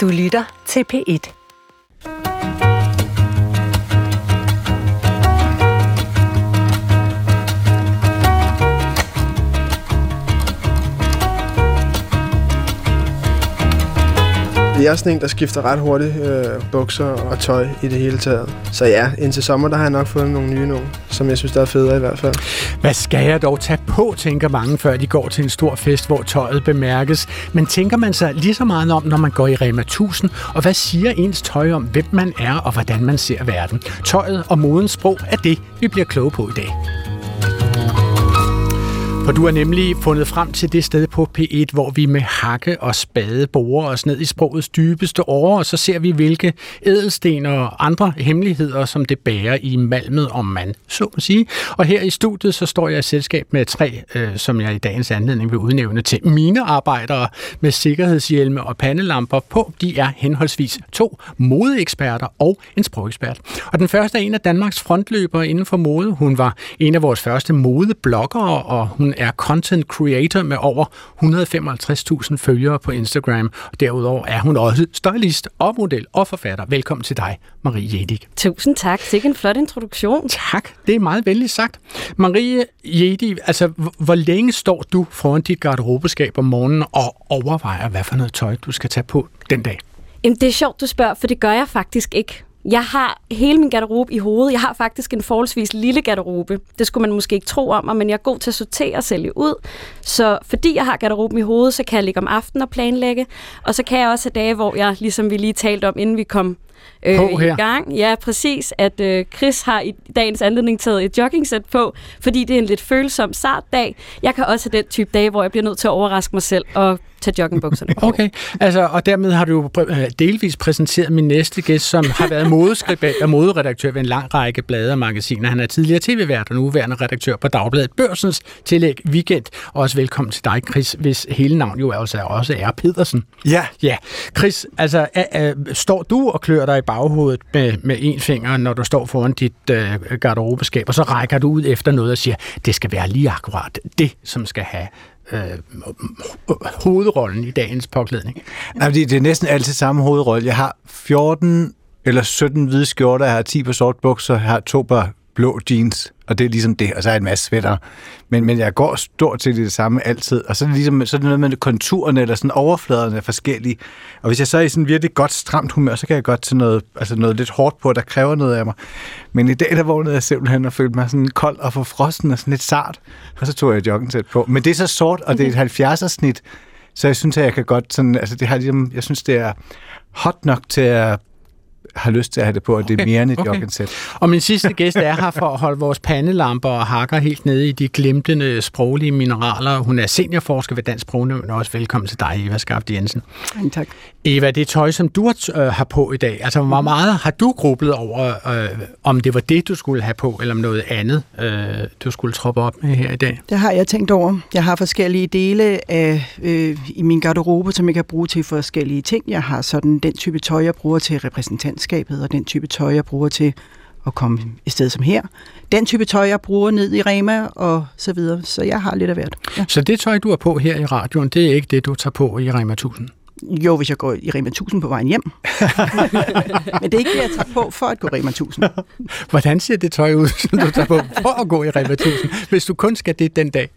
Du lytter til P1. Jeg er sådan en, der skifter ret hurtigt øh, bukser og tøj i det hele taget. Så ja, indtil sommer, der har jeg nok fået nogle nye nogle, som jeg synes, der er federe i hvert fald. Hvad skal jeg dog tage på, tænker mange, før de går til en stor fest, hvor tøjet bemærkes. Men tænker man sig lige så meget om, når man går i Rema 1000, og hvad siger ens tøj om, hvem man er og hvordan man ser verden? Tøjet og modens sprog er det, vi bliver kloge på i dag. For du har nemlig fundet frem til det sted på P1, hvor vi med hakke og spade borer os ned i sprogets dybeste år, og så ser vi, hvilke edelsten og andre hemmeligheder, som det bærer i malmet, om man så må sige. Og her i studiet, så står jeg i selskab med tre, øh, som jeg i dagens anledning vil udnævne til mine arbejdere med sikkerhedshjelme og pandelamper på. De er henholdsvis to modeeksperter og en sprogekspert. Og den første er en af Danmarks frontløbere inden for mode. Hun var en af vores første modebloggere, og hun er content creator med over 155.000 følgere på Instagram. Og derudover er hun også stylist og model og forfatter. Velkommen til dig, Marie Jedig. Tusind tak. Sikke en flot introduktion. Tak, det er meget venligt sagt. Marie Jedi, altså hvor længe står du foran dit garderobeskab om morgenen og overvejer, hvad for noget tøj du skal tage på den dag? Jamen, det er sjovt, du spørger, for det gør jeg faktisk ikke. Jeg har hele min garderobe i hovedet. Jeg har faktisk en forholdsvis lille garderobe. Det skulle man måske ikke tro om mig, men jeg er god til at sortere og sælge ud. Så fordi jeg har garderoben i hovedet, så kan jeg ligge om aftenen og planlægge. Og så kan jeg også have dage, hvor jeg, ligesom vi lige talte om, inden vi kom øh, På her. i gang. Ja, præcis. At øh, Chris har i dagens anledning taget et joggingsæt på, fordi det er en lidt følsom, sart dag. Jeg kan også have den type dage, hvor jeg bliver nødt til at overraske mig selv og tage joggingbukserne på. Okay, altså, og dermed har du jo øh, delvis præsenteret min næste gæst, som har været modeskribent og moderedaktør ved en lang række blade og magasiner. Han er tidligere tv-vært og nuværende redaktør på Dagbladet Børsens tillæg Weekend. Og også velkommen til dig, Chris, hvis hele navn jo altså også er Pedersen. Ja. Ja, Chris, altså, er, er, står du og klør dig i baghovedet med, med en finger, når du står foran dit øh, garderobeskab, og så rækker du ud efter noget og siger, det skal være lige akkurat det, som skal have øh, hovedrollen i dagens påklædning. Nej, det er næsten altid samme hovedrolle. Jeg har 14 eller 17 hvide skjorter, jeg har 10 par sort bukser, jeg har to par blå jeans, og det er ligesom det, og så er en masse sweater. Men, men jeg går stort set i det samme altid, og så er det, ligesom, så er det noget med konturerne, eller sådan overfladerne er forskellige. Og hvis jeg så er i sådan virkelig godt stramt humør, så kan jeg godt til noget, altså noget lidt hårdt på, der kræver noget af mig. Men i dag, der vågnede jeg simpelthen og følte mig sådan kold og forfrosten og sådan lidt sart, og så tog jeg joggensæt på. Men det er så sort, og det er et 70'er snit, så jeg synes, at jeg kan godt sådan, altså det har ligesom, jeg synes, det er hot nok til at har lyst til at have det på, og det er mere end et okay. okay. joggensæt. Og min sidste gæst er her for at holde vores pandelamper og hakker helt nede i de glimtende sproglige mineraler. Hun er seniorforsker ved Dansk Sprognævn, og også velkommen til dig, Eva Skaft Jensen. Tak. Eva, det tøj, som du har, øh, har på i dag, altså hvor meget har du grublet over, øh, om det var det, du skulle have på, eller om noget andet, øh, du skulle troppe op med her i dag? Det har jeg tænkt over. Jeg har forskellige dele af, øh, i min garderobe, som jeg kan bruge til forskellige ting. Jeg har sådan den type tøj, jeg bruger til repræsentantskabet, og den type tøj, jeg bruger til at komme et sted som her. Den type tøj, jeg bruger ned i Rema og så videre. Så jeg har lidt af hvert. Ja. Så det tøj, du har på her i radioen, det er ikke det, du tager på i Rema 1000? Jo, hvis jeg går i Rema 1000 på vejen hjem. Men det er ikke det, jeg tager på for at gå Rema 1000. Hvordan ser det tøj ud, som du tager på for at gå i Rema 1000, hvis du kun skal det den dag?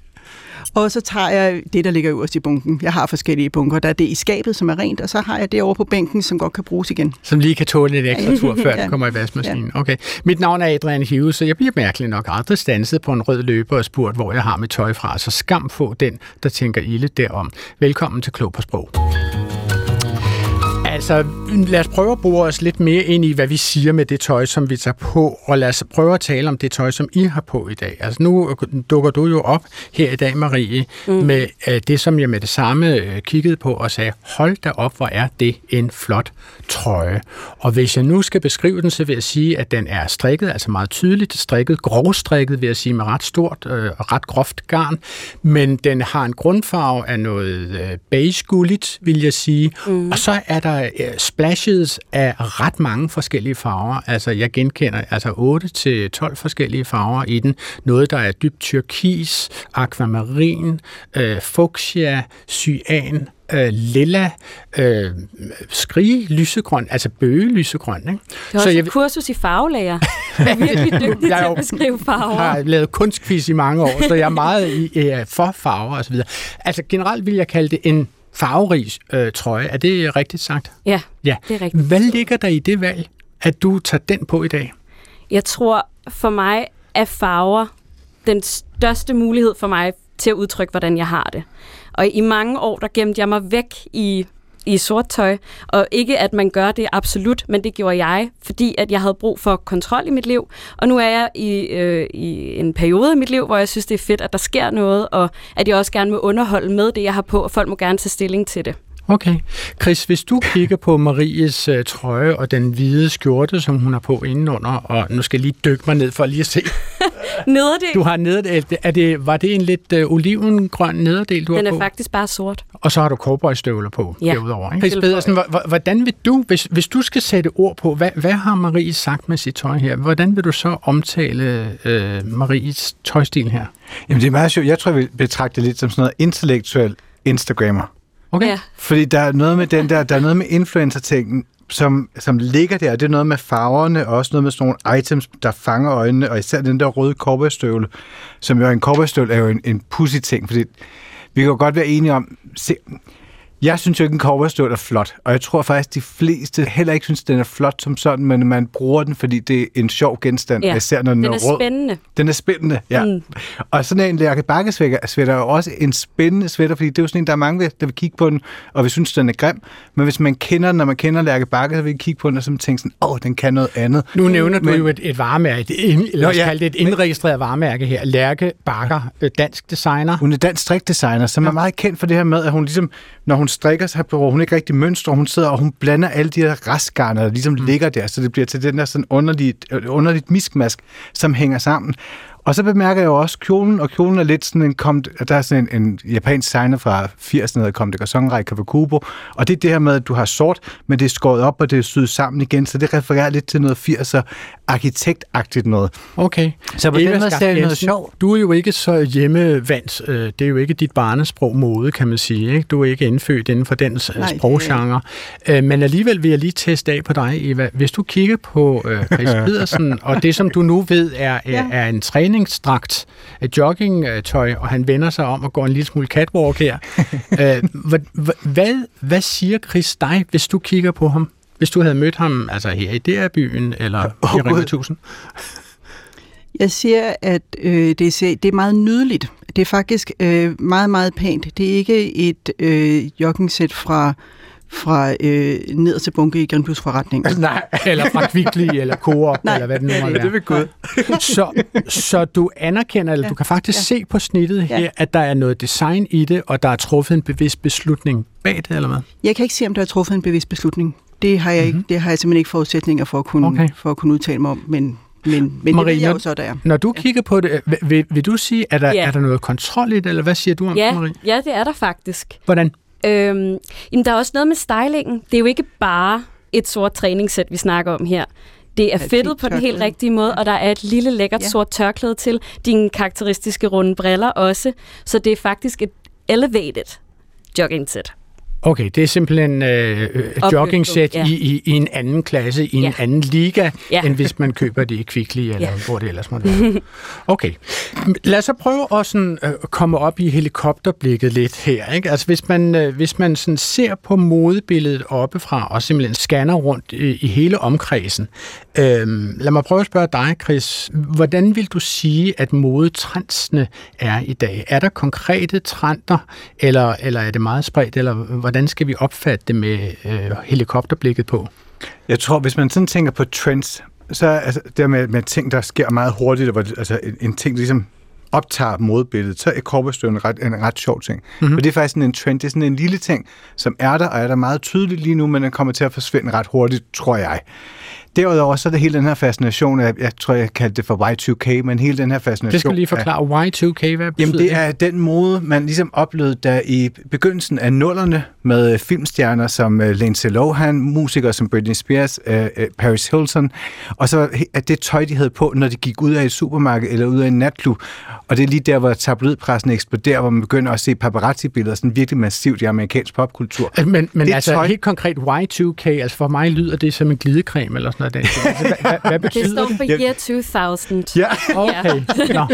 Og så tager jeg det, der ligger øverst i bunken. Jeg har forskellige bunker. Der er det i skabet, som er rent, og så har jeg det over på bænken, som godt kan bruges igen. Som lige kan tåle lidt ekstra tur, før Ja. den kommer i vaskemaskinen. Okay. Mit navn er Adrian Hughes, så jeg bliver mærkeligt nok aldrig stanset på en rød løber og spurgt, hvor jeg har mit tøj fra. Så skam få den, der tænker ilde derom. Velkommen til Klog på Sprog. Altså, lad os prøve at bruge os lidt mere ind i, hvad vi siger med det tøj, som vi tager på, og lad os prøve at tale om det tøj, som I har på i dag. Altså, nu dukker du jo op her i dag, Marie, mm. med uh, det, som jeg med det samme uh, kiggede på og sagde, hold da op, hvor er det en flot trøje. Og hvis jeg nu skal beskrive den, så vil jeg sige, at den er strikket, altså meget tydeligt strikket, grovstrikket, vil jeg sige, med ret stort øh, og ret groft garn, men den har en grundfarve af noget øh, beige-gulligt, vil jeg sige, mm. og så er der er øh, splashes af ret mange forskellige farver. Altså, jeg genkender altså 8 til 12 forskellige farver i den. Noget, der er dybt turkis, aquamarin, øh, fuchsia, cyan, øh, lilla, øh, skrige lysegrøn, altså bøge lysegrøn. Ikke? Det er Så jeg- et kursus i farvelager. Jeg er virkelig dygtig Jeg til at beskrive farver. har lavet kunstquiz i mange år, så jeg er meget i, øh, for farver og så videre. Altså generelt vil jeg kalde det en farverig øh, trøje. Er det rigtigt sagt? Ja, Ja. det er rigtigt. Hvad ligger der i det valg, at du tager den på i dag? Jeg tror, for mig er farver den største mulighed for mig til at udtrykke, hvordan jeg har det. Og i mange år, der gemte jeg mig væk i i sort tøj, og ikke at man gør det absolut, men det gjorde jeg, fordi at jeg havde brug for kontrol i mit liv, og nu er jeg i, øh, i en periode i mit liv, hvor jeg synes, det er fedt, at der sker noget, og at jeg også gerne vil underholde med det, jeg har på, og folk må gerne tage stilling til det. Okay. Chris, hvis du kigger på Maries øh, trøje og den hvide skjorte, som hun har på indenunder, og nu skal jeg lige dykke mig ned for lige at se. Nederdel, Du har nederdel. Er det, var det en lidt øh, olivengrøn nederdel, du den har er på? faktisk bare sort. Og så har du cowboystøvler på Ja. derudover. Ikke? Chris. Pedersen, hvor- hvor- hvordan vil du, hvis, hvis du skal sætte ord på, hvad, hvad har Marie sagt med sit tøj her? Hvordan vil du så omtale øh, Maries tøjstil her? Jamen, det er meget sjovt. Jeg tror, jeg vil betragte det lidt som sådan noget intellektuel Instagrammer. Okay. Ja. Fordi der er noget med den der, der er noget med influencer-tingen, som, som ligger der. Det er noget med farverne, og også noget med sådan nogle items, der fanger øjnene, og især den der røde cowboystøvle, som jo er en cowboystøvle, er jo en, en pussy ting, fordi vi kan jo godt være enige om, se, jeg synes jo ikke, en cowboystøvle er flot, og jeg tror faktisk, de fleste heller ikke synes, den er flot som sådan, men man bruger den, fordi det er en sjov genstand, Ja. især når den, Den er er rød. spændende. Den er spændende, ja. Mm. Og sådan en Lærke Bakkesvætter er jo også en spændende sweater, fordi det er jo sådan en, der er mange, der vil kigge på den, og vi synes, den er grim. Men hvis man kender den, når man kender Lærke Bakke, så vil I kigge på den og så tænke sådan, åh, den kan noget andet. Nu nævner du Men- jo et, et varemærke, et, ind, Nå, Nå, ja, ja, det et men- indregistreret varemærke her. Lærke Bakker, øh, dansk designer. Hun er dansk strikdesigner, som ja. er meget kendt for det her med, at hun ligesom, når hun strikker, så bruger hun ikke rigtig mønstre. Hun sidder og hun blander alle de her restgarner, der ligesom mm. ligger der, så det bliver til den der sådan underligt, øh, underligt miskmask, som hænger sammen. Og så bemærker jeg jo også kjolen, og kjolen er lidt sådan en, kom, der er sådan en, en japansk designer fra 80'erne, der kom det Garsonrai Kawakubo, og det er det her med, at du har sort, men det er skåret op, og det er syet sammen igen, så det refererer lidt til noget 80'er arkitektagtigt noget. Okay. Så på Eva den måde det noget sjovt. Du er jo ikke så hjemmevandt. øh, Det er jo ikke dit barnesprog mode, kan man sige. Ikke? Du er ikke indfødt inden for den er sproggenre. Øh, Men alligevel vil jeg lige teste af på dig, Eva. Hvis du kigger på øh, Chris Pedersen, og det som du nu ved er, er en træningsdragt, et joggingtøj, og han vender sig om og går en lille smule catwalk her. øh, hvad, hvad, hvad siger Chris dig, hvis du kigger på ham? Hvis du havde mødt ham altså her i DR-byen eller oh, i Rema Gud. 1000? Jeg siger, at øh, det, ser, det er meget nydeligt. Det er faktisk øh, meget, meget pænt. Det er ikke et øh, joggingsæt fra, fra øh, nederste bunke i Grindplus forretningen. Nej, eller fra Kvickly, eller Coop, Nej, eller hvad det nu det er måtte det være. ved Gud. Så, så du anerkender, eller Ja. du kan faktisk Ja. se på snittet Ja. her, at der er noget design i det, og der er truffet en bevidst beslutning bag det, eller hvad? Jeg kan ikke se, om der er truffet en bevidst beslutning. Det har jeg, mm-hmm. det har jeg simpelthen ikke forudsætninger for at kunne, Okay. for at kunne udtale mig om, men, men, men Marie, det ved jeg når- jo så, der er. Når du kigger på det, vil, vil, vil du sige, at der, Ja. er der noget kontrol i det, eller hvad siger du om det, Ja, Marie? ja, det er der faktisk. Hvordan? Øhm, jamen, der er også noget med stylingen. Det er jo ikke bare et sort træningssæt, vi snakker om her. Det er et fedtet på den helt rigtige måde, og der er et lille lækkert Ja. sort tørklæde til. Dine karakteristiske runde briller også. Så det er faktisk et elevated jogging-sæt. Okay, det er simpelthen øh, øh, jogging-sæt ja. i, i, i en anden klasse, i en Ja. anden liga, Ja. end hvis man køber det i Kvickly, eller Ja. hvor det ellers måtte være. Okay, lad os så prøve at sådan, øh, komme op i helikopterblikket lidt her. Ikke? Altså hvis man, øh, hvis man sådan ser på modebilledet oppefra, og simpelthen scanner rundt i, i hele omkredsen. Øh, lad mig prøve at spørge dig, Chris. Hvordan vil du sige, at modetrendsene er i dag? Er der konkrete trender, eller, eller er det meget spredt, eller hvordan skal vi opfatte det med øh, helikopterblikket på? Jeg tror, hvis man sådan tænker på trends, så altså, det med, med ting, der sker meget hurtigt, og hvor, altså en, en ting ligesom optager modbilledet, så er cowboystøvler en ret, en ret sjov ting. Mm-hmm. Og det er faktisk sådan en trend, det er sådan en lille ting, som er der, og er der meget tydeligt lige nu, men den kommer til at forsvinde ret hurtigt, tror jeg. Derudover så er det hele den her fascination af, jeg tror, jeg kaldte det for Y2K, men hele den her fascination Det skal lige forklare af, Y2K, hvad Jamen det er den mode, man ligesom oplevede der i begyndelsen af nullerne med filmstjerner som uh, Lindsay Lohan, musikere som Britney Spears, uh, Paris Hilton, og så at det tøj, de havde på, når de gik ud af et supermarked eller ud af en natklub. Og det er lige der, hvor tabloidpressen eksploderer, hvor man begynder at se paparazzi-billeder sådan virkelig massivt i amerikansk popkultur. Men, men altså tøj... helt konkret Y2K, altså for mig lyder det som en glidecreme eller sådan noget. Altså, hvad, hvad betyder det? står for year 2000. Ja, okay. Nå.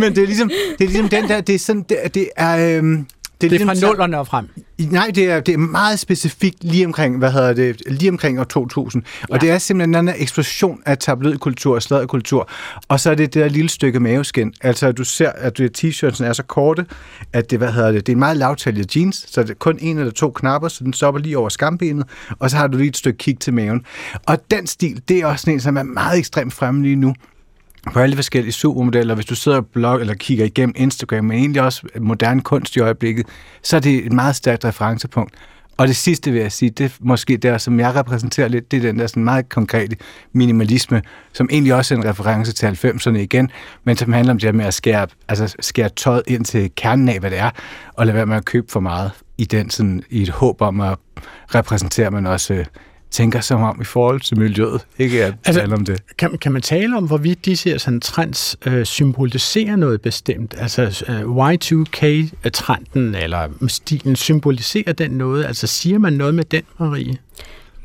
men det er ligesom, det er ligesom den der, det er sådan, det, det er... Øhm, det er, det er ligesom, fra nullerne og frem? Nej, det er, det er meget specifikt lige omkring, hvad hedder det, lige omkring år 2000. Ja. Og det er simpelthen en eksplosion af tabloidkultur og sladderkultur. Og så er det det der lille stykke maveskin. Altså, du ser, at t-shirtsen er så korte, at det, hvad hedder det, det er en meget lavtaljet jeans, så det er kun en eller to knapper, så den stopper lige over skambenet, og så har du lige et stykke kig til maven. Og den stil, det er også en, som er meget ekstremt fremme lige nu på alle forskellige supermodeller, hvis du sidder og blog eller kigger igennem Instagram, men egentlig også moderne kunst i øjeblikket, så er det et meget stærkt referencepunkt. Og det sidste vil jeg sige, det er måske der, som jeg repræsenterer lidt, det er den der sådan meget konkrete minimalisme, som egentlig også er en reference til 90'erne igen, men som handler om det med at skære, altså skære tøjet ind til kernen af, hvad det er, og lade være med at købe for meget i den sådan, i et håb om at repræsentere man også øh, tænker som om i forhold til miljøet. Ikke at altså, tale om det. Kan, kan man tale om, hvorvidt disse sådan, trends øh, symboliserer noget bestemt? Altså øh, Y2K-trenden eller stilen, symboliserer den noget? Altså siger man noget med den, Marie?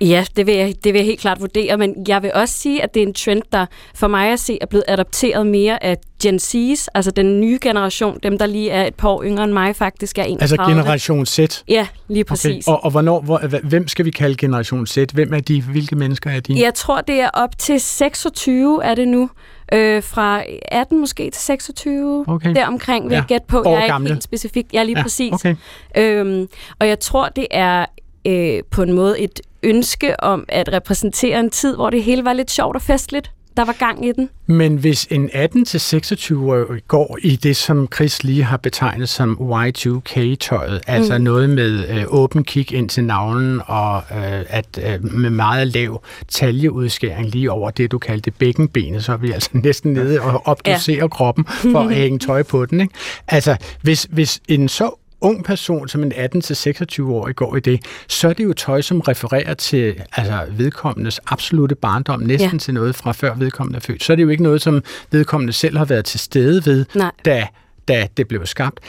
Ja, det vil, jeg, det vil jeg helt klart vurdere, men jeg vil også sige, at det er en trend, der for mig at se er blevet adopteret mere af Gen Z's, altså den nye generation, dem der lige er et par år yngre end mig faktisk er 31. Altså generation Z? Ja, lige præcis. Okay. Og, og hvornår, hvor, hvem skal vi kalde generation Z? Hvem er de? Hvilke mennesker er de? Jeg tror, det er op til 26 er det nu. Øh, fra 18 måske til 26, okay. deromkring vil ja. jeg gætte på. År jeg er gamle. ikke helt specifikt. Ja, lige ja, præcis. Okay. Øhm, og jeg tror, det er øh, på en måde et ønske om at repræsentere en tid, hvor det hele var lidt sjovt og festligt. Der var gang i den. Men hvis en 18-26-årig går i det, som Chris lige har betegnet som Y2K-tøjet, altså mm. noget med øh, åben kig ind til navlen og øh, at øh, med meget lav taljeudskæring lige over det, du kaldte bækkenbenet, så er vi altså næsten nede og opdosere ja. kroppen for at hænge tøj på den. Ikke? Altså, hvis, hvis en så ung person, som en 18-26-årig går i det, så er det jo tøj, som refererer til altså, vedkommendes absolute barndom, næsten ja. til noget fra før vedkommende er født. Så er det jo ikke noget, som vedkommende selv har været til stede ved, da, da det blev skabt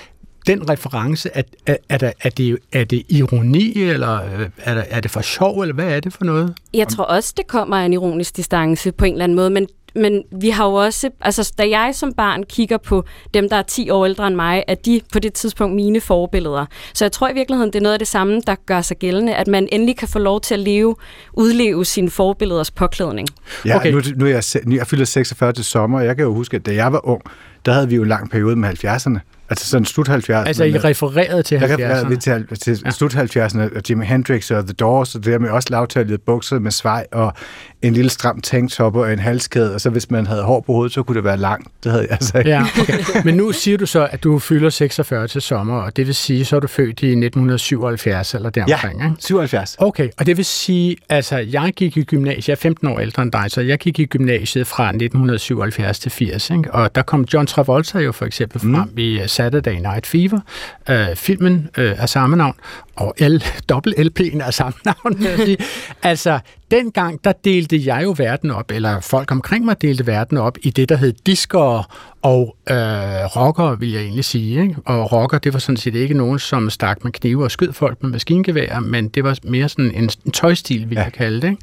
den reference, er, er, er, der, er, det, er det ironi, eller øh, er, der, er det for sjov, eller hvad er det for noget? Jeg tror også, det kommer af en ironisk distance på en eller anden måde, men men vi har jo også, altså da jeg som barn kigger på dem, der er 10 år ældre end mig, at de på det tidspunkt mine forbilleder. Så jeg tror i virkeligheden, det er noget af det samme, der gør sig gældende, at man endelig kan få lov til at leve, udleve sine forbilleders påklædning. Ja, okay. nu, nu er jeg, jeg fylder 46 til sommer, og jeg kan jo huske, at da jeg var ung, der havde vi jo en lang periode med 70'erne, Altså sådan slut 70'erne. Altså I refererede til 70'erne? Jeg refererede til, til ja. slut 70'erne, og Jimi Hendrix og The Doors, og det der med også lavtallige bukser med svej, og en lille stram tanktop og en halskæde, og så hvis man havde hår på hovedet, så kunne det være langt. Det havde jeg altså Ja. Men nu siger du så, at du fylder 46 til sommer, og det vil sige, så er du født i 1977 eller deromkring, Ja, 77. Okay, og det vil sige, altså jeg gik i gymnasiet, jeg er 15 år ældre end dig, så jeg gik i gymnasiet fra 1977 til 80, ikke? og der kom John Travolta jo for eksempel frem mm. i Saturday Night Fever, øh, filmen øh, af samme navn, og L, dobbelt LP'en af samme navn. altså, dengang, der delte jeg jo verden op, eller folk omkring mig delte verden op i det, der hed diskere og øh, rocker, vil jeg egentlig sige. Ikke? Og rocker, det var sådan set ikke nogen, som stak med knive og skød folk med maskingevær, men det var mere sådan en, en tøjstil, vil ja. jeg kalde det. Ikke?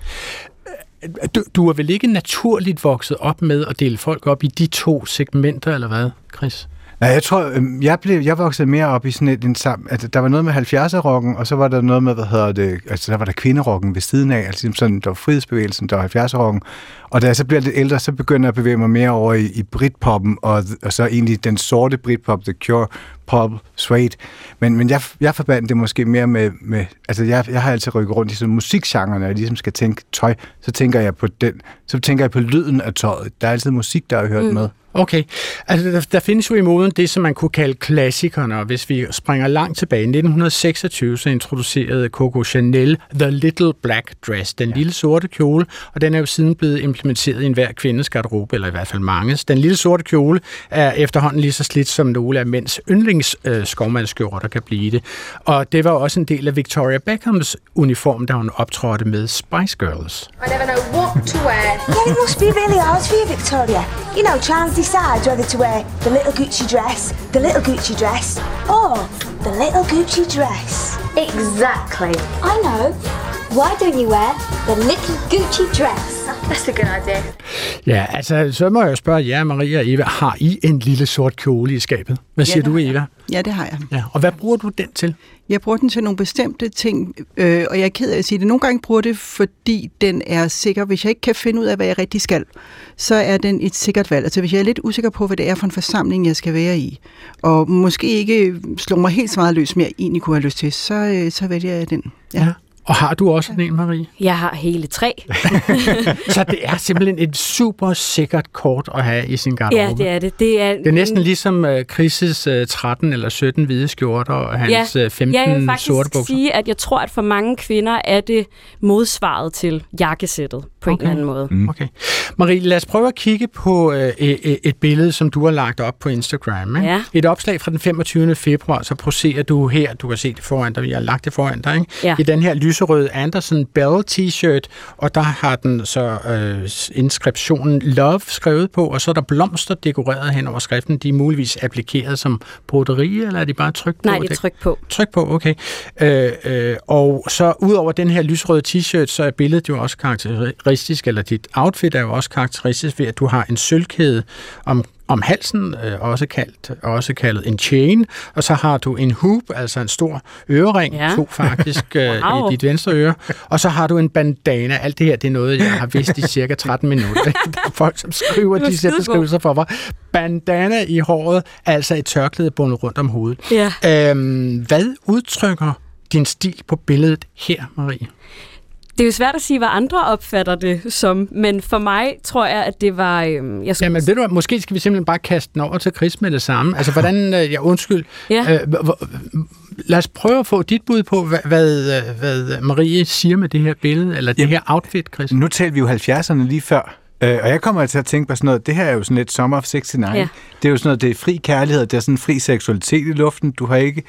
Du, du er vel ikke naturligt vokset op med at dele folk op i de to segmenter, eller hvad, Chris? Nej, jeg tror, øhm, jeg, blev, jeg voksede mere op i sådan et, en sam, at der var noget med 70'er-rocken, og så var der noget med, hvad hedder det, altså der var der kvinderocken ved siden af, altså ligesom sådan, der var frihedsbevægelsen, der var 70'er-rocken, og da jeg så bliver lidt ældre, så begynder jeg at bevæge mig mere over i, i Britpoppen, og, og så egentlig den sorte Britpop, The Cure, pop, suede. Men, men jeg, jeg forbandt det måske mere med, med altså jeg, jeg har altid rykket rundt i sådan musikgenre, når jeg ligesom skal tænke tøj, så tænker jeg på den, så tænker jeg på lyden af tøjet. Der er altid musik, der har hørt mm. med. Okay. Altså, der, der findes jo i moden det, som man kunne kalde klassikerne, og hvis vi springer langt tilbage, i 1926, så introducerede Coco Chanel The Little Black Dress, den ja. lille sorte kjole, og den er jo siden blevet implementeret i enhver kvindes garderobe, eller i hvert fald mange. Den lille sorte kjole er efterhånden lige så slidt som nogle af mænds yndlings øh, kan blive det. Og det var også en del af Victoria Beckhams uniform, da hun optrådte med Spice Girls. I never know what to wear. Yeah, it must be really hard for you, Victoria. You know, trying to decide whether to wear the little Gucci dress, the little Gucci dress, or the little Gucci dress. Exactly. I know. Why don't you wear the little Gucci dress? That's a good idea. Ja, altså, så må jeg jo spørge jer, Maria og Eva, har I en lille sort kjole i skabet? Hvad siger det du, har. Eva? Ja, det har jeg. Ja, og hvad bruger du den til? Jeg bruger den til nogle bestemte ting, øh, og jeg er ked af at sige det. Nogle gange bruger det, fordi den er sikker. Hvis jeg ikke kan finde ud af, hvad jeg rigtig skal, så er den et sikkert valg. Altså hvis jeg er lidt usikker på, hvad det er for en forsamling, jeg skal være i, og måske ikke slår mig helt så meget løs, som jeg egentlig kunne have lyst til, så, øh, så vælger jeg den. Ja. Og har du også en, Marie? Jeg har hele tre. Så det er simpelthen et super sikkert kort at have i sin garderobe. Ja, det er det. Det er, Det er næsten ligesom uh, Chris' uh, 13 eller 17 hvide skjorter og hans ja. uh, 15 jeg vil faktisk sorte bukser. sige, at jeg tror, at for mange kvinder er det modsvaret til jakkesættet på okay. en eller anden måde. Mm. Okay. Marie, lad os prøve at kigge på uh, et, et billede, som du har lagt op på Instagram. Ikke? Ja. Et opslag fra den 25. februar, så procerer du her, du kan se det foran dig, jeg har lagt det foran dig, ikke? Ja. i den her lyserøde Anderson Bell t-shirt, og der har den så øh, inskriptionen Love skrevet på, og så er der blomster dekoreret hen over skriften. De er muligvis applikeret som broderi, eller er de bare trykt på? Nej, det er tryk på. Tryk på, okay. Øh, øh, og så ud over den her lysrøde t-shirt, så er billedet jo også karakteristisk, eller dit outfit er jo også karakteristisk ved, at du har en sølvkæde om om halsen, øh, også, kaldt, også kaldet en chain, og så har du en hoop, altså en stor ørering, Ja. to faktisk øh, Wow. i dit venstre øre, og så har du en bandana. Alt det her, det er noget, jeg har vidst i cirka 13 minutter. Der er folk, som skriver er de her beskrivelser for mig. Bandana i håret, altså et tørklæde bundet rundt om hovedet. Ja. Øhm, hvad udtrykker din stil på billedet her, Marie? Det er jo svært at sige, hvad andre opfatter det som, men for mig tror jeg, at det var... Øhm, jeg skulle, Jamen, ved du, hvad, måske skal vi simpelthen bare kaste den over til Chris med det samme. Altså, hvordan... Øh, ja, undskyld. Ja. Øh, lad os prøve at få dit bud på, hvad, hvad, øh, hvad Marie siger med det her billede, eller det Jamen, her outfit, Chris. Nu talte vi jo 70'erne lige før, øh, og jeg kommer til at tænke på sådan noget, det her er jo sådan lidt Summer of 69. Ja. Det er jo sådan noget, det er fri kærlighed, det er sådan fri seksualitet i luften. Du har ikke...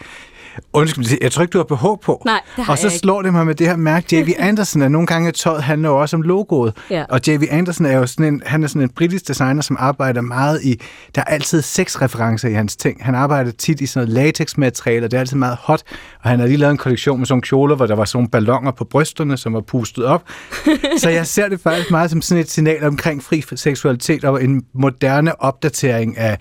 Undskyld, jeg tror ikke, du har behov på. Nej, det har og så ikke. slår det mig med det her mærke. J.V. Anderson er nogle gange tøjet handler jo også om logoet. Ja. Og J.V. Anderson er jo sådan en, han er sådan en britisk designer, som arbejder meget i... Der er altid seks referencer i hans ting. Han arbejder tit i sådan noget latexmateriale, og det er altid meget hot. Og han har lige lavet en kollektion med sådan nogle kjoler, hvor der var sådan nogle ballonger på brysterne, som var pustet op. Så jeg ser det faktisk meget som sådan et signal omkring fri seksualitet og en moderne opdatering af,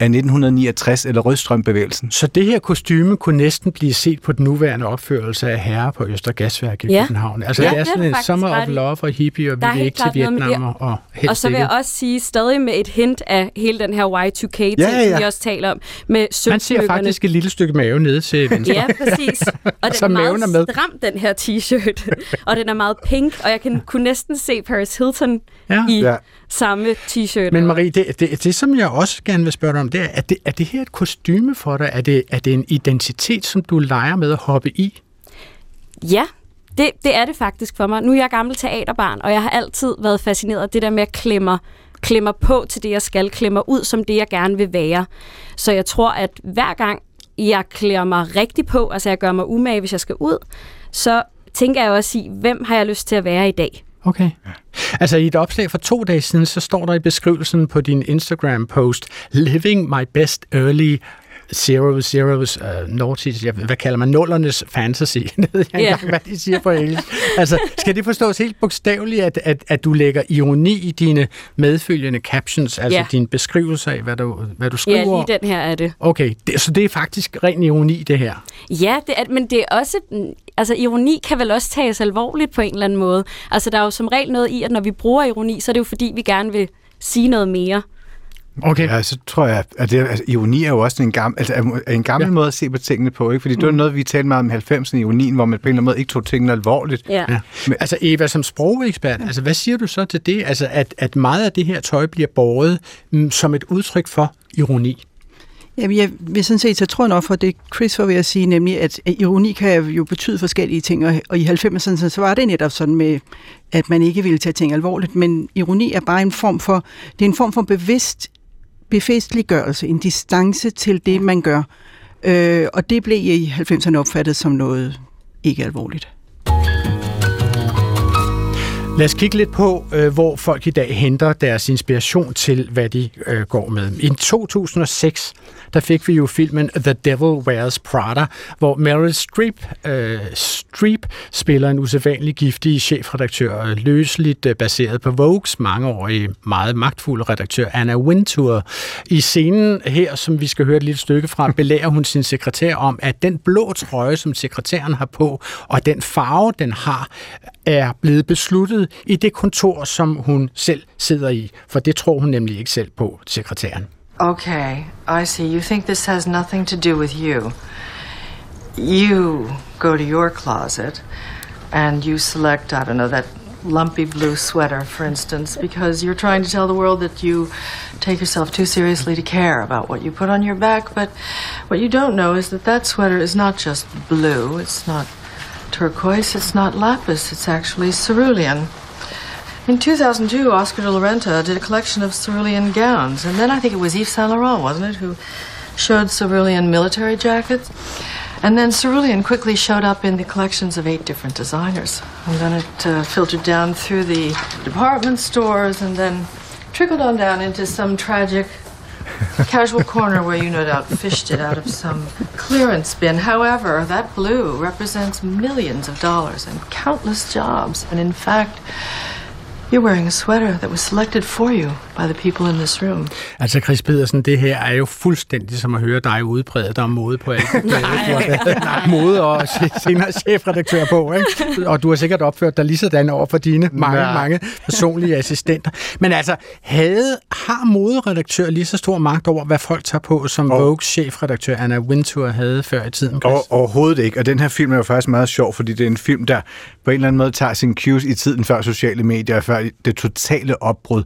af 1969 eller rødstrømbevægelsen. Så det her kostyme kunne næsten blive set på den nuværende opførelse af herre på Øster Gasværk i Ja. København. Altså, Ja, det er det er sådan en summer of love og hippie, og vi Der er vil helt ikke til klart noget med Vietnam og, og helst Og så vil jeg også sige, stadig med et hint af hele den her Y2K-ting, Ja, ja, ja. som vi også taler om, med Man ser faktisk et lille stykke mave nede til venstre. Ja, præcis. Og den er meget er med. stram, den her t-shirt. og den er meget pink, og jeg kan, kunne næsten se Paris Hilton Ja. i Ja. Samme t-shirt. Men Marie, det, det, det som jeg også gerne vil spørge dig om, det er, er det, er det her et kostyme for dig? Er det, er det en identitet, som du leger med at hoppe i? Ja, det, det er det faktisk for mig. Nu er jeg gammel teaterbarn, og jeg har altid været fascineret af det der med at klemme, klemmer på til det, jeg skal, klemmer ud som det, jeg gerne vil være. Så jeg tror, at hver gang jeg klæder mig rigtig på, altså jeg gør mig umage, hvis jeg skal ud, så tænker jeg også i, hvem har jeg lyst til at være i dag? Okay. Altså i et opslag for to dage siden, så står der i beskrivelsen på din Instagram-post, Living my best early zero, zeros, uh, noughties, ja, hvad kalder man, nullernes fantasy. Ved jeg ikke Ja. engang, hvad de siger på engelsk. Altså, skal det forstås helt bogstaveligt, at, at, at du lægger ironi i dine medfølgende captions, altså Ja. dine beskrivelser af, hvad du, hvad du skriver? Ja, lige den her er det. Okay, det, så det er faktisk ren ironi, det her. Ja, det er, men det er også... Altså, ironi kan vel også tages alvorligt på en eller anden måde. Altså, der er jo som regel noget i, at når vi bruger ironi, så er det jo fordi, vi gerne vil sige noget mere. Okay. Ja, så tror jeg, at det, altså, ironi er jo også en gammel, altså, en gammel ja. måde at se på tingene på, ikke? Fordi mm. det var noget, vi talte meget om i 90'erne, ironien, hvor man på en eller anden måde ikke tog tingene alvorligt. Ja. Ja. Men, altså Eva, som sprogekspert, altså, hvad siger du så til det? Altså, at, at meget af det her tøj bliver båret mm, som et udtryk for ironi? Jamen, jeg vil sådan set, så tror jeg nok for det, Chris var ved at sige, nemlig, at ironi kan jo betyde forskellige ting, og, og i 90'erne så var det netop sådan med, at man ikke ville tage ting alvorligt, men ironi er bare en form for, det er en form for bevidst befestliggørelse, en distance til det, man gør. Øh, og det blev i 90'erne opfattet som noget ikke alvorligt. Lad os kigge lidt på, øh, hvor folk i dag henter deres inspiration til, hvad de øh, går med. I 2006, der fik vi jo filmen The Devil Wears Prada, hvor Meryl Streep, øh, Streep spiller en usædvanlig giftig chefredaktør, øh, løseligt øh, baseret på Vogues mangeårige, meget magtfulde redaktør Anna Wintour. I scenen her, som vi skal høre et lille stykke fra, belærer hun sin sekretær om, at den blå trøje, som sekretæren har på, og den farve, den har, er blevet besluttet i det kontor, som hun selv sidder i. For det tror hun nemlig ikke selv på, sekretæren. Okay, I see. You think this has nothing to do with you. You go to your closet and you select, I don't know, that lumpy blue sweater, for instance, because you're trying to tell the world that you take yourself too seriously to care about what you put on your back. But what you don't know is that that sweater is not just blue, it's not turquoise, it's not lapis, it's actually cerulean. In 2002, Oscar de la Renta did a collection of cerulean gowns, and then I think it was Yves Saint Laurent, wasn't it, who showed cerulean military jackets? And then cerulean quickly showed up in the collections of eight different designers. And then it uh, filtered down through the department stores and then trickled on down into some tragic casual corner where you no doubt fished it out of some clearance bin. However, that blue represents millions of dollars and countless jobs. And in fact, You're wearing a sweater that was selected for you by the people in this room. Altså Chris Pedersen, det her er jo fuldstændig som at høre dig udbrede dig om mode på alt. Nej. Mode og senere chefredaktør på, ikke? Og du har sikkert opført dig lige sådan over for dine mange, Nej. mange personlige assistenter. Men altså, havde, har moderedaktør lige så stor magt over, hvad folk tager på, som og, Vogues chefredaktør Anna Wintour havde før i tiden? Chris? Og, overhovedet ikke. Og den her film er jo faktisk meget sjov, fordi det er en film, der på en eller anden måde tager sin cues i tiden før sociale medier, før det totale opbrud.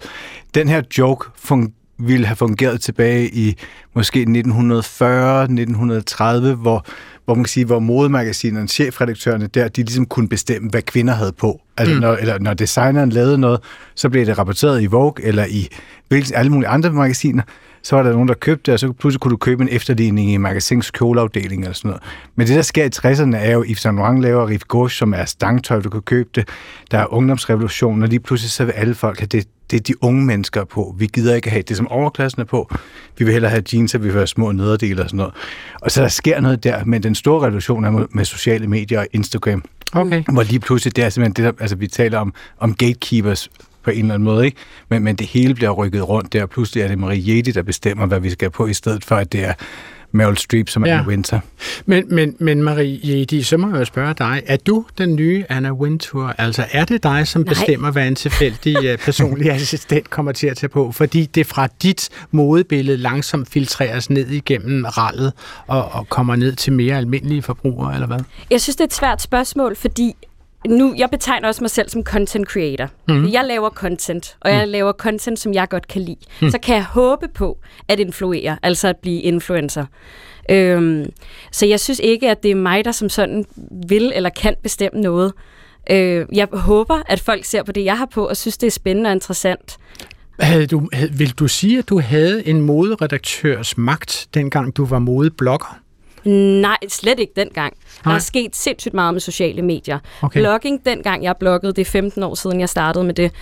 Den her joke fun- ville have fungeret tilbage i måske 1940-1930, hvor, hvor man kan sige, hvor modemagasinerne, chefredaktørerne der, de ligesom kunne bestemme, hvad kvinder havde på. Altså, mm. når, eller når designeren lavede noget, så blev det rapporteret i Vogue eller i hvilke, alle mulige andre magasiner, så var der nogen, der købte det, og så pludselig kunne du købe en efterligning i magasins kjoleafdeling eller sådan noget. Men det, der sker i 60'erne, er jo, Yves Saint Laurent laver Rive Gauche, som er stangtøj, du kan købe det. Der er ungdomsrevolutionen, og lige pludselig så vil alle folk have det, det er de unge mennesker på. Vi gider ikke have det, som overklassen er på. Vi vil hellere have jeans, og vi vil have små nederdele og sådan noget. Og så der sker noget der, men den store revolution er med sociale medier og Instagram. Okay. Hvor lige pludselig, det er simpelthen det, der, altså vi taler om, om gatekeepers på en eller anden måde, ikke? Men, men det hele bliver rykket rundt der, pludselig er det Marie Jedi, der bestemmer, hvad vi skal på, i stedet for, at det er Meryl Streep, som ja. er Winter. Men, men, men Marie Jedi, så må jeg spørge dig, er du den nye Anna Wintour? Altså er det dig, som Nej. bestemmer, hvad en tilfældig uh, personlig assistent kommer til at tage på? Fordi det fra dit modebillede langsomt filtreres ned igennem rallet og, og kommer ned til mere almindelige forbrugere, eller hvad? Jeg synes, det er et svært spørgsmål, fordi nu, jeg betegner også mig selv som content creator. Mm. Jeg laver content, og jeg mm. laver content, som jeg godt kan lide. Mm. Så kan jeg håbe på at influere, altså at blive influencer. Øhm, så jeg synes ikke, at det er mig, der som sådan vil eller kan bestemme noget. Øh, jeg håber, at folk ser på det, jeg har på, og synes, det er spændende og interessant. Havde du, havde, vil du sige, at du havde en moderedaktørs magt, dengang du var modeblogger? Nej, slet ikke dengang. Der er sket sindssygt meget med sociale medier. Okay. Blogging, dengang jeg bloggede, det er 15 år siden, jeg startede med det,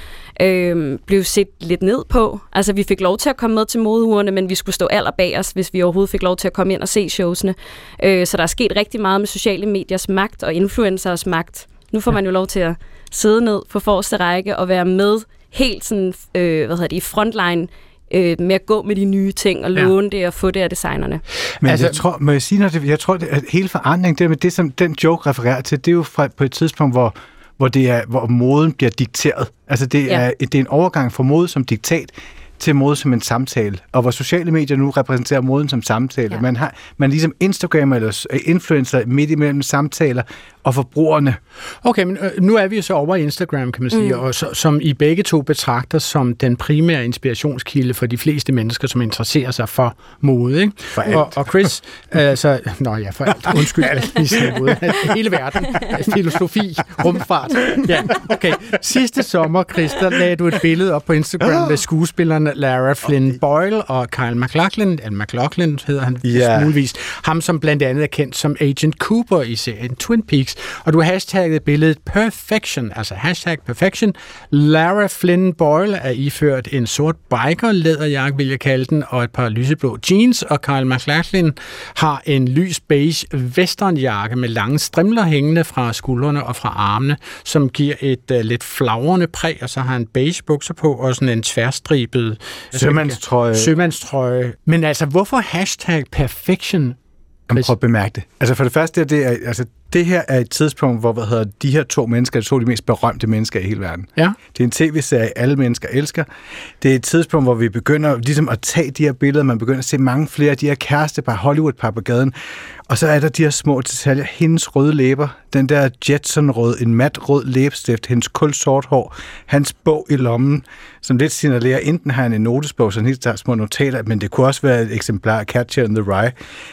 øh, blev set lidt ned på. Altså, vi fik lov til at komme med til modeugerne, men vi skulle stå aller bag os, hvis vi overhovedet fik lov til at komme ind og se showsene. Øh, så der er sket rigtig meget med sociale mediers magt og influencers magt. Nu får man jo lov til at sidde ned på forreste række og være med helt sådan, øh, hvad hedder det, i frontline øh, med at gå med de nye ting og låne ja. det og få det af designerne. Men altså, jeg tror, må jeg sige noget, jeg tror, at hele forandringen, det med det, som den joke refererer til, det er jo fra, på et tidspunkt, hvor hvor, det er, hvor moden bliver dikteret. Altså det, ja. er, det er en overgang fra mode som diktat til mode som en samtale, og hvor sociale medier nu repræsenterer moden som samtale. Ja. Man har man ligesom Instagram eller influencer midt imellem samtaler og forbrugerne. Okay, men øh, nu er vi jo så over i Instagram, kan man sige, mm. og så, som I begge to betragter som den primære inspirationskilde for de fleste mennesker, som interesserer sig for mode. Ikke? For alt. Og, og Chris, altså, nå ja, for alt. Undskyld, alt. Mode. Hele verden. Filosofi, rumfart. Ja, okay. Sidste sommer, Chris, der lagde du et billede op på Instagram med Lara Flynn Boyle og Kyle MacLachlan, eller MacLachlan hedder han Ja. smugvis. Ham, som blandt andet er kendt som Agent Cooper i serien Twin Peaks. Og du hashtagget billedet Perfection, altså hashtag Perfection. Lara Flynn Boyle er iført en sort biker læderjakke, vil jeg kalde den, og et par lyseblå jeans, og Kyle MacLachlan har en lys beige westernjakke med lange strimler hængende fra skuldrene og fra armene, som giver et uh, lidt flagrende præg, og så har han beige bukser på og sådan en tværstribet Sømandstrøje. sømandstrøje. Men altså, hvorfor hashtag perfection? Jamen, prøv at bemærke det. Altså for det første, det er, altså, det her er et tidspunkt, hvor hvad hedder, de her to mennesker er to af de mest berømte mennesker i hele verden. Ja. Det er en tv-serie, alle mennesker elsker. Det er et tidspunkt, hvor vi begynder ligesom at tage de her billeder, man begynder at se mange flere af de her kærestepar, Hollywood-par på gaden. Og så er der de her små detaljer. Hendes røde læber, den der Jetson-rød, en mat rød læbestift, hendes kulsort hår, hans bog i lommen, som lidt signalerer, enten har han en notesbog, så han helt tager små notater, men det kunne også være et eksemplar af Catcher in the Rye.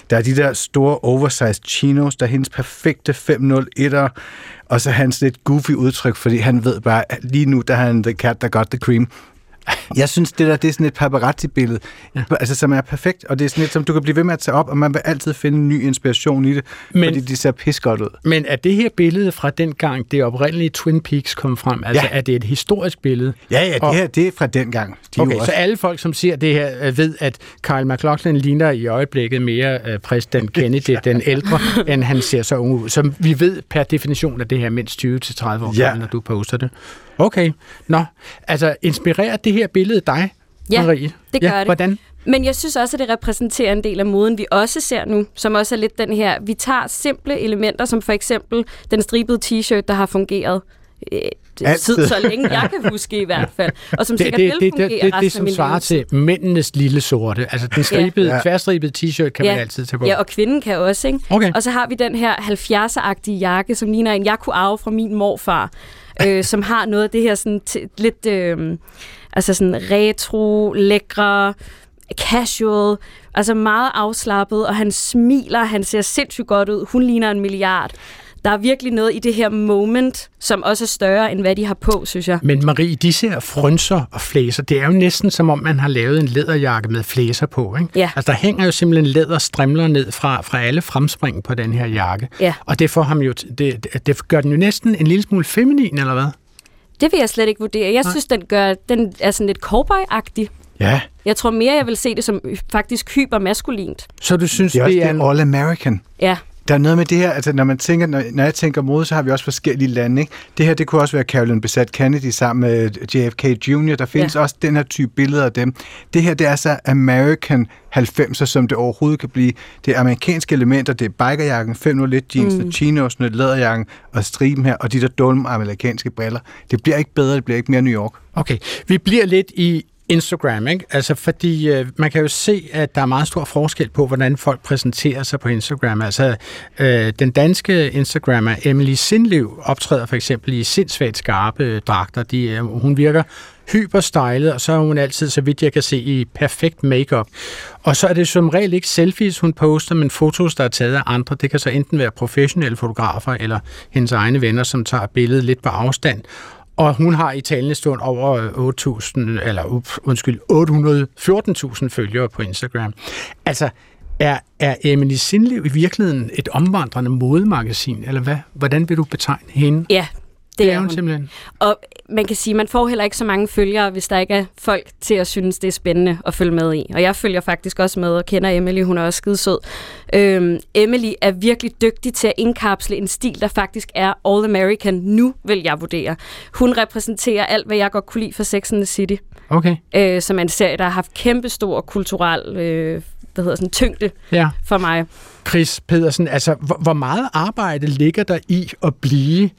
Der er de der store oversized chinos, der er hendes perfekte 501'er, og så hans lidt goofy udtryk, fordi han ved bare, at lige nu, der er han the cat, der got the cream. Jeg synes, det der det er sådan et paparazzi-billede, ja. altså, som er perfekt, og det er sådan et, som du kan blive ved med at tage op, og man vil altid finde en ny inspiration i det, Men- fordi de ser pis godt ud. Men er det her billede fra den gang, det oprindelige Twin Peaks kom frem, altså Ja. er det et historisk billede? Ja, ja, det Og- her, det er fra den gang. De Okay, så alle folk, som ser det her, øh, ved, at Kyle MacLachlan ligner i øjeblikket mere øh, præsident Kennedy, den ældre, end han ser så ung ud. Så vi ved per definition, at det her er mindst 20-30 år Ja. gammel, når du poster det. Okay, nå. Altså, inspirerer det her billede dig, Ja, Marie? det ja, gør det. Hvordan? Men jeg synes også, at det repræsenterer en del af moden, vi også ser nu, som også er lidt den her, vi tager simple elementer, som for eksempel den stribede t-shirt, der har fungeret øh, tid, så længe jeg kan huske i hvert fald, og som Det, sikkert det, vil det, det, fungere det, det, resten det af som svarer til mændenes lille sorte. Altså, den stribede, Ja. ja. tværstribede t-shirt kan man altid tage på. Ja, og kvinden kan også, ikke? Okay. Og så har vi den her 70'er-agtige jakke, som ligner en, jeg kunne arve fra min morfar, øh, som har noget af det her sådan t- lidt, øh, altså sådan retro, lækre, casual, altså meget afslappet, og han smiler, han ser sindssygt godt ud, hun ligner en milliard. Der er virkelig noget i det her moment, som også er større, end hvad de har på, synes jeg. Men Marie, de ser frynser og flæser. Det er jo næsten som om, man har lavet en læderjakke med flæser på. Ikke? Ja. Altså, der hænger jo simpelthen læderstrimler ned fra, fra alle fremspring på den her jakke. Ja. Og det, får ham jo, det, det, det gør den jo næsten en lille smule feminin, eller hvad? Det vil jeg slet ikke vurdere. Jeg synes, den, gør, den er sådan lidt cowboy-agtig. ja, Jeg tror mere, jeg vil se det som faktisk hypermaskulint. Så du synes, det er det er en... all American. Ja, Der er noget med det her, altså når man tænker, når, når jeg tænker mode, så har vi også forskellige lande. Ikke? Det her, det kunne også være Carolyn Besat Kennedy sammen med JFK Jr. Der findes Ja. ja. også den her type billeder af dem. Det her, det er så American 90'er, som det overhovedet kan blive. Det er amerikanske elementer, det er bikerjakken, 501 jeans, mm. chinos, læderjakken og striben her, og de der dumme amerikanske briller. Det bliver ikke bedre, det bliver ikke mere New York. Okay, vi bliver lidt i Instagram, ikke? Altså, fordi øh, man kan jo se, at der er meget stor forskel på, hvordan folk præsenterer sig på Instagram. Altså, øh, den danske Instagrammer Emily Sindlev optræder for eksempel i sindssygt skarpe øh, dragter. De, øh, hun virker hyperstylet, og så er hun altid, så vidt jeg kan se, i perfekt makeup. Og så er det som regel ikke selfies, hun poster, men fotos, der er taget af andre. Det kan så enten være professionelle fotografer, eller hendes egne venner, som tager billedet lidt på afstand. Og hun har i talende stund over 8.000, eller up, undskyld, 814.000 følgere på Instagram. Altså, er, er Emily Sindlev i virkeligheden et omvandrende modemagasin, eller hvad? Hvordan vil du betegne hende? ja det, Det er hun simpelthen. Og man kan sige, man får heller ikke så mange følgere, hvis der ikke er folk til at synes, det er spændende at følge med i. Og jeg følger faktisk også med og kender Emily, hun er også skide sød. Øhm, Emily er virkelig dygtig til at indkapsle en stil, der faktisk er all American nu, vil jeg vurdere. Hun repræsenterer alt, hvad jeg godt kunne lide for Sex and the City, Okay, øh, som er en serie, der har haft kæmpestor kulturel øh, hvad hedder sådan, tyngde ja. for mig. Chris Pedersen, altså, hvor, hvor meget arbejde ligger der i at blive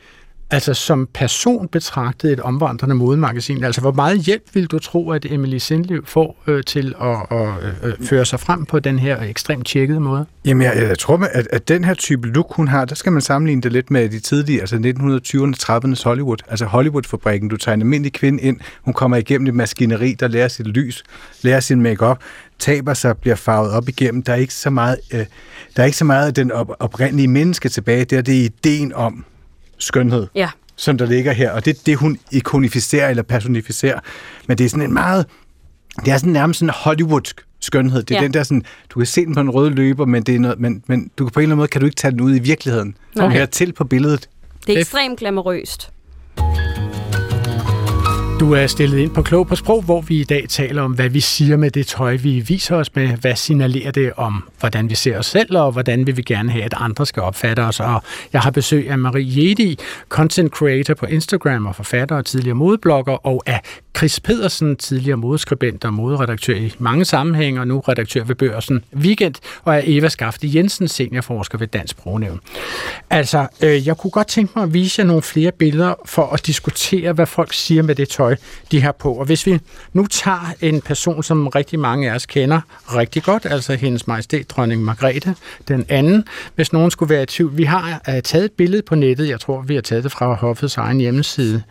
altså som person betragtet et omvandrende modemagasin? Altså, hvor meget hjælp vil du tro, at Emily Sindliv får øh, til at, at øh, øh, føre sig frem på den her ekstremt tjekkede måde? Jamen, jeg, jeg tror, at, at den her type look, hun har, der skal man sammenligne det lidt med de tidlige, altså 1920'erne, 30'ernes Hollywood. Altså Hollywood-fabrikken, du tager en almindelig kvinde ind, hun kommer igennem et maskineri, der lærer sit lys, lærer sin makeup, taber sig, bliver farvet op igennem. Der er ikke så meget, øh, der er ikke så meget af den op, oprindelige menneske tilbage. Det er det ideen om skønhed, Ja. som der ligger her. Og det er det, hun ikonificerer eller personificerer. Men det er sådan en meget... Det er sådan nærmest sådan en Hollywoodsk skønhed. Det er Ja. den der sådan, du kan se den på en rød løber, men, det er noget, men, men du kan på en eller anden måde kan du ikke tage den ud i virkeligheden. Nej. Okay. Her til på billedet. Det er ekstremt glamourøst. Du er stillet ind på Klog på Sprog, hvor vi i dag taler om, hvad vi siger med det tøj, vi viser os med. Hvad signalerer det om, hvordan vi ser os selv, og hvordan vil vi gerne have, at andre skal opfatte os. Og jeg har besøg af Marie Jedi, content creator på Instagram og forfatter og tidligere modeblogger, og af Chris Pedersen, tidligere modeskribent og moderedaktør i mange sammenhænge, og nu redaktør ved Børsen Weekend, og er Eva Skafte Jensen, seniorforsker ved Dansk Sprognævn. Altså, øh, jeg kunne godt tænke mig at vise jer nogle flere billeder for at diskutere, hvad folk siger med det tøj, de har på. Og hvis vi nu tager en person, som rigtig mange af os kender rigtig godt, altså hendes majestæt, dronning Margrethe, den anden, hvis nogen skulle være i tvivl. Vi har uh, taget et billede på nettet, jeg tror, vi har taget det fra Hoffets egen hjemmeside,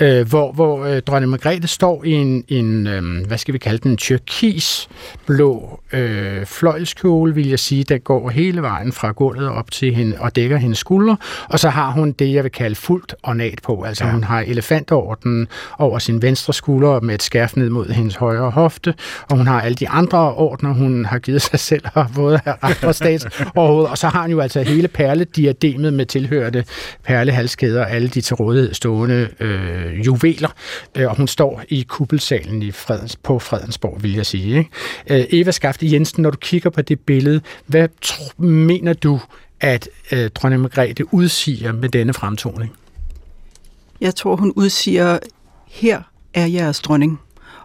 øh, hvor, hvor øh, dronning Margrethe står i en, en øh, hvad skal vi kalde den, en turkis blå øh, fløjlskjole, vil jeg sige, der går hele vejen fra gulvet op til hende og dækker hendes skuldre, og så har hun det, jeg vil kalde fuldt ornat på, altså ja. hun har elefantorden over sin venstre skulder med et skærf ned mod hendes højre hofte, og hun har alle de andre ordner, hun har givet sig selv, og både af andre stats overhovedet, og så har hun jo altså hele perlediademet med tilhørte perlehalskæder, alle de til rådighed stående øh, juveler, øh, og hun står i kuppelsalen i Fredens, på Fredensborg, vil jeg sige. Ikke? Øh, Eva Skafte Jensen, når du kigger på det billede, hvad tr- mener du, at øh, dronning Margrethe udsiger med denne fremtoning? Jeg tror, hun udsiger, her er jeres dronning.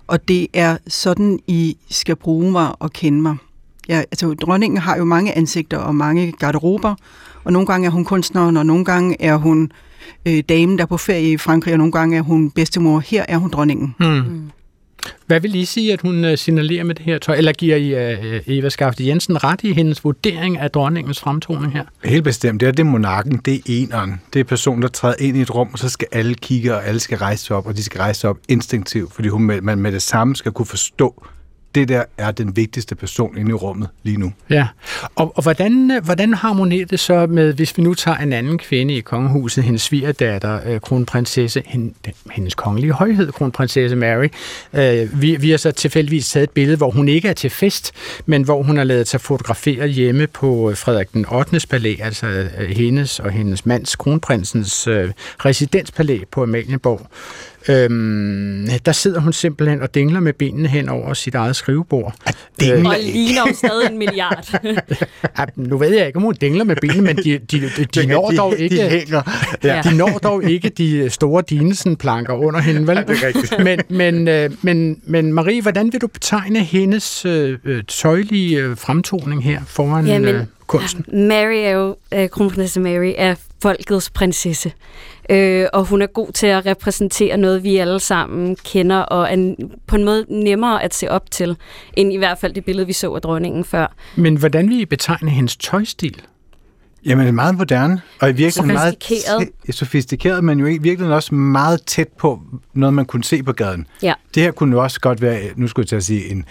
Og det er sådan, I skal bruge mig og kende mig. Ja, altså, dronningen har jo mange ansigter og mange garderober, og nogle gange er hun kunstneren, og nogle gange er hun øh, damen, der er på ferie i Frankrig, og nogle gange er hun bedstemor. Her er hun dronningen. Hmm. Hvad vil I sige, at hun øh, signalerer med det her tøj? Eller giver I øh, Eva Skafte Jensen ret i hendes vurdering af dronningens fremtoning her? Helt bestemt. Det er det monarken, det er eneren. Det er personen, der træder ind i et rum, og så skal alle kigge, og alle skal rejse sig op, og de skal rejse sig op instinktivt, fordi hun med, man med det samme skal kunne forstå, det der er den vigtigste person inde i rummet lige nu. Ja, og, og hvordan, øh, hvordan harmonerer det så med, hvis vi nu tager en anden kvinde i kongehuset, hendes svigerdatter, øh, kronprinsesse, hende, hendes kongelige højhed, kronprinsesse Mary. Øh, vi, vi har så tilfældigvis taget et billede, hvor hun ikke er til fest, men hvor hun har lavet sig fotografere hjemme på øh, Frederik den 8. palæ, altså øh, hendes og hendes mands, kronprinsens øh, residenspalæ på Amalienborg. Øhm, der sidder hun simpelthen og dingler med benene hen over sit eget skrivebord. dingler? Øh, Og ligner jo stadig en milliard. ja, nu ved jeg ikke, om hun dingler med benene, men de, de, de, de når dog ikke... De hænger. Ja. De når dog ikke de store Dinesen-planker under hende, vel? det er rigtigt. Men, men, øh, men, men Marie, hvordan vil du betegne hendes øh, øh, tøjlige øh, fremtoning her foran Jamen, øh, kunsten? Mary er jo, øh, kronprinsesse Mary er folkets prinsesse. Øh, og hun er god til at repræsentere noget, vi alle sammen kender, og er på en måde nemmere at se op til, end i hvert fald det billede, vi så af dronningen før. Men hvordan vil I betegne hendes tøjstil? Jamen, er meget moderne, og i virkeligheden meget Sofistikeret. tæ- sofistikeret, men jo i virkeligheden også meget tæt på noget, man kunne se på gaden. Ja. Det her kunne jo også godt være, nu skulle jeg til at sige, en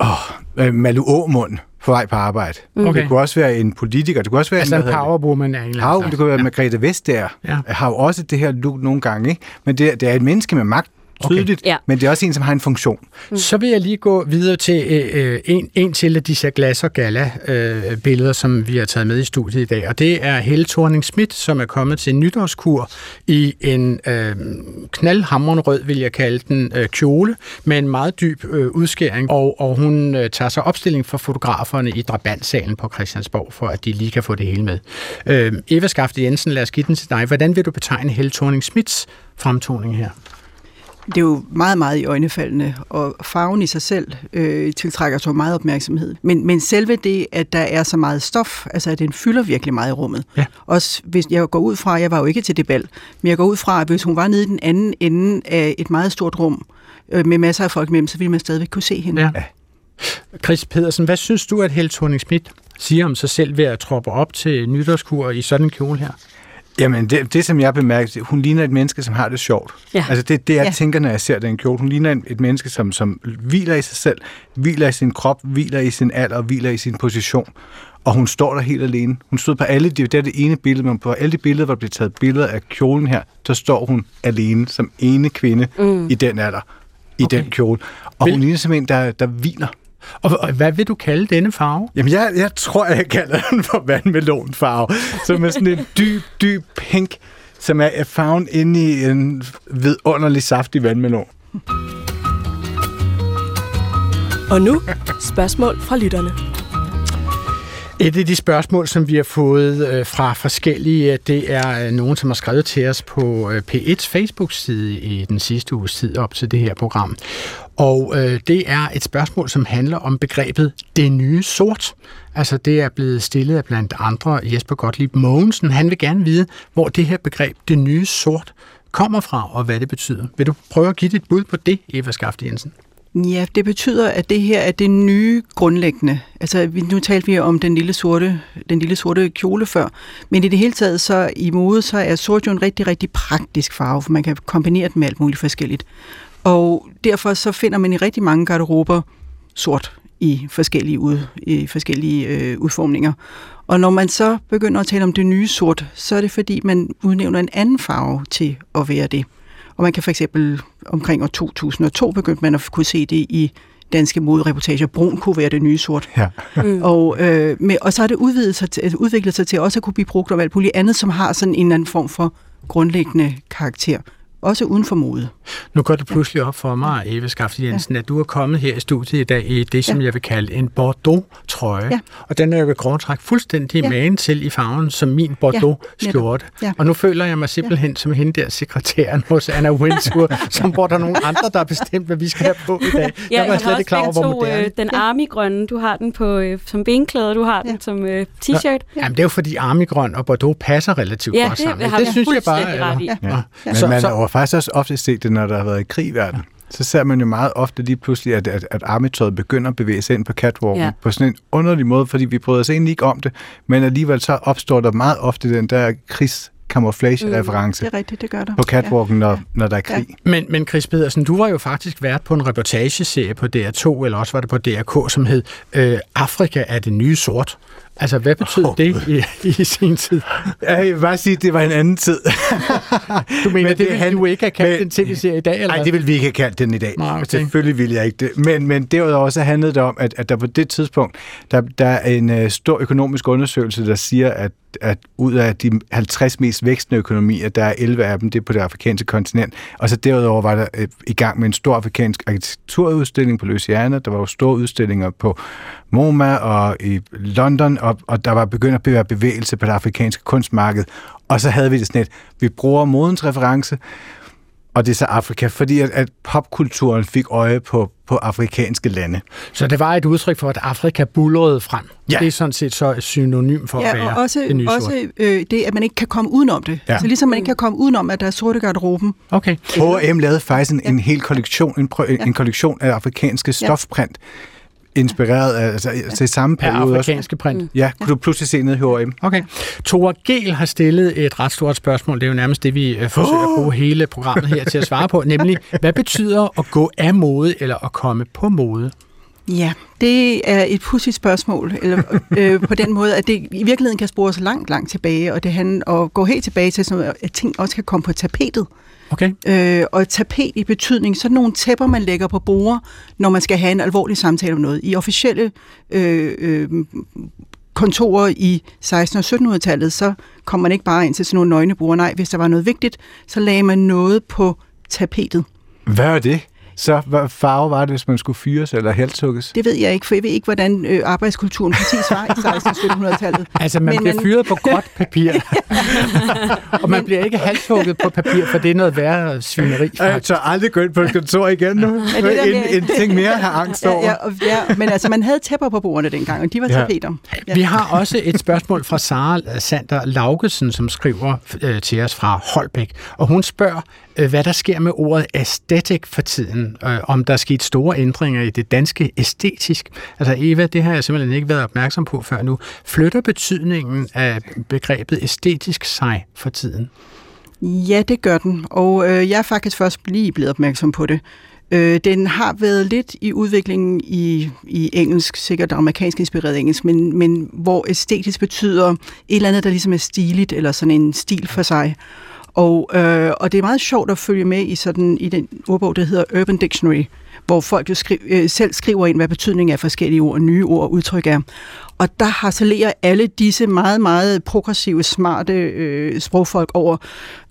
åh, Malu Åmund på vej på arbejde. Okay. Det kunne også være en politiker. Det kunne også være Altså en, en powerwoman af en eller det kunne være Ja. Margrethe Vestager, Ja. ja. har jo også det her look nogle gange, ikke? Men det, det er et menneske med magt, Okay. tydeligt, Ja. men det er også en, som har en funktion. Så vil jeg lige gå videre til øh, øh, en, en til af disse glas- og gala-billeder, øh, som vi har taget med i studiet i dag. Og det er Helle thorning Schmidt, som er kommet til en nytårskur i en øh, knaldhamrende rød, vil jeg kalde den, øh, kjole, med en meget dyb øh, udskæring. Og, og hun øh, tager sig opstilling for fotograferne i Drabantsalen på Christiansborg, for at de lige kan få det hele med. Øh, Eva Skafte Jensen, lad os give den til dig. Hvordan vil du betegne Helle thorning Schmidts fremtoning her? Det er jo meget, meget i øjnefaldende, og farven i sig selv øh, tiltrækker så meget opmærksomhed. Men, men selve det, at der er så meget stof, altså at den fylder virkelig meget i rummet. Ja. Også hvis jeg går ud fra, jeg var jo ikke til det bal, men jeg går ud fra, at hvis hun var nede i den anden ende af et meget stort rum, øh, med masser af folk med, så ville man stadigvæk kunne se hende. Ja. Chris Pedersen, hvad synes du, at Helle thorning Schmidt siger om sig selv ved at troppe op til nytårskur i sådan en kjole her? Jamen, det, det som jeg bemærker, hun ligner et menneske, som har det sjovt. Ja. Altså, det, det jeg Ja. tænker, når jeg ser den kjole. Hun ligner et, menneske, som, som hviler i sig selv, hviler i sin krop, hviler i sin alder, hviler i sin position. Og hun står der helt alene. Hun stod på alle de, det er det ene billede, men på alle de billeder, hvor der bliver taget billeder af kjolen her, så står hun alene som ene kvinde mm. i den alder, i Okay. den kjole. Og Vil- hun ligner som en, der, der hviler. Og, og hvad vil du kalde denne farve? Jamen, jeg, jeg tror, jeg kalder den for vandmelonfarve, som er sådan en dyb, dyb pink, som er farven inde i en vidunderlig saftig vandmelon. Og nu spørgsmål fra lytterne. Et af de spørgsmål, som vi har fået øh, fra forskellige, det er øh, nogen, som har skrevet til os på øh, P1's Facebook-side i den sidste uges tid op til det her program. Og øh, det er et spørgsmål, som handler om begrebet det nye sort. Altså det er blevet stillet af blandt andre Jesper Gottlieb Mogensen. Han vil gerne vide, hvor det her begreb det nye sort kommer fra, og hvad det betyder. Vil du prøve at give dit bud på det, Eva Skafte Jensen? Ja, det betyder, at det her er det nye grundlæggende. Altså, nu talte vi om den lille sorte, den lille sorte kjole før, men i det hele taget så i mode, så er sort jo en rigtig, rigtig praktisk farve, for man kan kombinere den med alt muligt forskelligt. Og derfor så finder man i rigtig mange garderober sort i forskellige, ud, i forskellige øh, udformninger. Og når man så begynder at tale om det nye sort, så er det fordi, man udnævner en anden farve til at være det. Og man kan for eksempel omkring år 2002 begyndte man at kunne se det i danske modereportager. Brun kunne være det nye sort. Ja. Mm. Og, øh, med, og så har det udvidet sig til, udviklet sig til også at kunne blive brugt om alt muligt andet, som har sådan en eller anden form for grundlæggende karakter. Også uden for mode. Nu går det pludselig op for mig, Eva Skafte Jensen, ja. at du er kommet her i studiet i dag i det, som ja. jeg vil kalde en Bordeaux-trøje. Ja. Og den er jo ved grove træk fuldstændig ja. magen til i farven som min Bordeaux-skjorte. Ja. Ja. Og nu føler jeg mig simpelthen ja. som hende der sekretæren hos Anna Wintour, som hvor der er nogle andre, der har bestemt, hvad vi skal have på i dag. Ja, jeg var slet ikke klar over, hvor moderne. øh, den army-grønne, du har den på øh, som benklæder, du har den som øh, t-shirt. Ja. Jamen, det er jo fordi armigrøn og Bordeaux passer relativt Ja, godt det sammen. har det vi synes jeg bare... i. Ja. Ja. Men Så- man så- har faktisk også ofte set det, når der har været krig i verden. Så ser man jo meget ofte lige pludselig, at, at, at armitøjet begynder at bevæge sig ind på catwalken Ja. ja. på sådan en underlig måde, fordi vi bryder os egentlig ikke om det, men alligevel så opstår der meget ofte den der krigs camouflage-reference Det er rigtigt, det gør der. på catwalken, når, når der er krig. Men, men Chris Pedersen, du var jo faktisk vært på en reportageserie på DR2, eller også var det på DRK, som hed øh, Afrika er det nye sort. Altså, hvad betød oh. Det i, i sin tid? Jeg vil bare sige, at det var en anden tid. Du mener, Men det, det vil han- du ikke have kaldt men- en tv-serie i dag, eller Nej, det vil vi ikke have kaldt den i dag. Nej, okay. Selvfølgelig vil jeg ikke det. Men, men derudover så handlede det om, at, at der på det tidspunkt, der, der er en uh, stor økonomisk undersøgelse, der siger, at, at ud af de 50 mest vækstende økonomier, der er 11 af dem, det er på det afrikanske kontinent. Og så derudover var der uh, i gang med en stor afrikansk arkitekturudstilling på Louisiana. Der var jo store udstillinger på MoMA og i London, og, og der var begyndt at være bevægelse på det afrikanske kunstmarked. Og så havde vi det sådan et, vi bruger modens reference, og det er så Afrika, fordi at, at popkulturen fik øje på, på afrikanske lande. Så det var et udtryk for, at Afrika bullerede frem. Ja. Det er sådan set så synonym for at Ja, være og også, det nye sort. også øh, det, at man ikke kan komme udenom det. Ja. Ja. Så ligesom man ikke kan komme udenom, at der er sorte garderoben. Okay. H&M lavede faktisk en, en hel kollektion, en, prø- en kollektion af afrikanske stofprint, inspireret af altså, til samme Af periode. også. afrikanske print. Ja, kunne du pludselig se ned i H&M. Okay. Tore Gel har stillet et ret stort spørgsmål. Det er jo nærmest det, vi øh, forsøger at bruge hele programmet her til at svare på. Nemlig, hvad betyder at gå af mode eller at komme på mode? Ja, det er et pudsigt spørgsmål, eller, øh, på den måde, at det i virkeligheden kan spores langt, langt tilbage, og det handler om at gå helt tilbage til, sådan at ting også kan komme på tapetet. Okay. Øh, og et tapet i betydning, sådan nogle tæpper, man lægger på bord, når man skal have en alvorlig samtale om noget. I officielle øh, øh, kontorer i 1600- og 1700-tallet, så kom man ikke bare ind til sådan nogle nøgne bord. Nej, hvis der var noget vigtigt, så lagde man noget på tapetet. Hvad er det? Så hvad farve var det, hvis man skulle fyres eller halshugges? Det ved jeg ikke, for jeg ved ikke, hvordan øh, arbejdskulturen præcis var i 1600-tallet. Altså, man Men bliver fyret på gråt papir. og man bliver ikke halshugget på papir, for det er noget værre svineri. Jeg tør aldrig gå ind på et kontor igen nu. det der en, med- en ting mere at have angst Ja, over. ja, og, ja, men altså, man havde tæpper på bordene dengang, og de var Ja. tapeter. Ja. Vi har også et spørgsmål fra Sara Sander Laugesen, som skriver øh, til os fra Holbæk. Og hun spørger, Øh, hvad der sker med ordet aesthetic for tiden. Øh, om der er sket store ændringer i det danske æstetisk. Altså Eva, det har jeg simpelthen ikke været opmærksom på før nu. Flytter betydningen af begrebet æstetisk sig for tiden? Ja, det gør den, og øh, jeg er faktisk først lige blevet opmærksom på det. Øh, den har været lidt i udviklingen i, i engelsk, sikkert amerikansk inspireret engelsk, men, men hvor æstetisk betyder et eller andet, der ligesom er stiligt, eller sådan en stil for sig. Og, øh, og det er meget sjovt at følge med i, sådan, i den ordbog, der hedder Urban Dictionary, hvor folk jo skri- øh, selv skriver ind, hvad betydningen af forskellige ord, nye ord og udtryk er. Og der harcelerer alle disse meget, meget progressive, smarte øh, sprogfolk over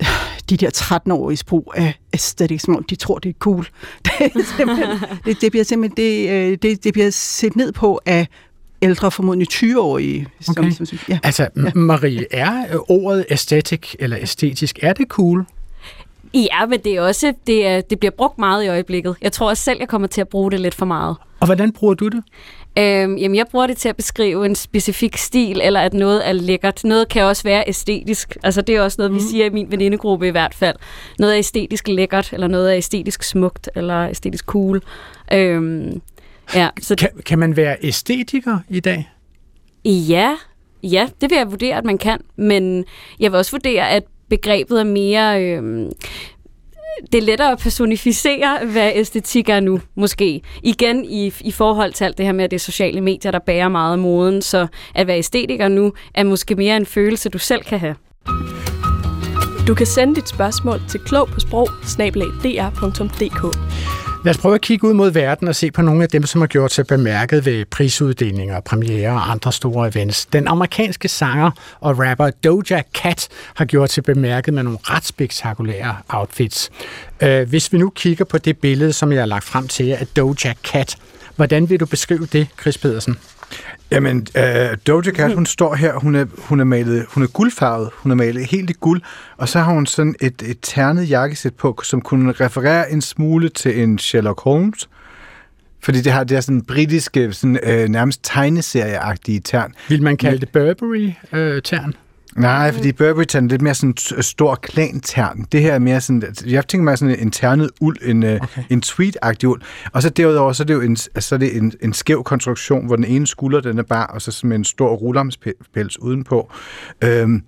øh, de der 13-årige sprog af aesthetics, som de tror, det er cool. Det, er det, det bliver simpelthen det, øh, det, det bliver set ned på af ældre, formodentlig 20-årige. Som, Okay. som, som, ja. Altså, ja. Marie, er øh, ordet æstetik eller æstetisk, er det cool? Ja, men det er også, det, er, det bliver brugt meget i øjeblikket. Jeg tror også selv, jeg kommer til at bruge det lidt for meget. Og hvordan bruger du det? Øhm, jamen, jeg bruger det til at beskrive en specifik stil, eller at noget er lækkert. Noget kan også være æstetisk. Altså, det er også noget, mm. vi siger i min venindegruppe i hvert fald. Noget er æstetisk lækkert, eller noget er æstetisk smukt, eller æstetisk cool. Øhm, ja, så Kan, kan man være æstetiker i dag? Ja, ja, det vil jeg vurdere, at man kan. Men jeg vil også vurdere, at begrebet er mere... Øh, det er lettere at personificere, hvad æstetik er nu, måske. Igen i, i forhold til alt det her med, at det er sociale medier, der bærer meget af moden, så at være æstetiker nu er måske mere en følelse, du selv kan have. Du kan sende dit spørgsmål til klog på sprog Lad os prøve at kigge ud mod verden og se på nogle af dem, som har gjort sig bemærket ved prisuddelinger, premiere og andre store events. Den amerikanske sanger og rapper Doja Cat har gjort sig bemærket med nogle ret spektakulære outfits. Øh, hvis vi nu kigger på det billede, som jeg har lagt frem til jer af Doja Cat, hvordan vil du beskrive det, Chris Pedersen? Jamen, øh, Doja Cat, hun står her, hun er, hun er malet, hun er guldfarvet, hun er malet helt i guld, og så har hun sådan et, et ternet jakkesæt på, som kunne referere en smule til en Sherlock Holmes, fordi det har det er sådan britiske, sådan, øh, nærmest tegneserieagtige tern. Vil man kalde det Burberry-tern? Nej, fordi Burberry-tern er lidt mere sådan en stor klan-tern. Det her er mere sådan, jeg tænker mig sådan en ternet uld, en, okay. en tweed-agtig uld. Og så derudover, så er det jo en, så er det en, en skæv konstruktion, hvor den ene skulder, den er bare, og så med en stor rullamspels udenpå. Øhm,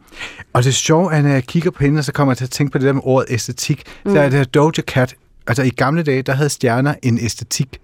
og det sjove er, når jeg kigger på hende, så kommer jeg til at tænke på det der med ordet æstetik. Mm. Så er det her Doja Cat, altså i gamle dage, der havde stjerner en æstetik.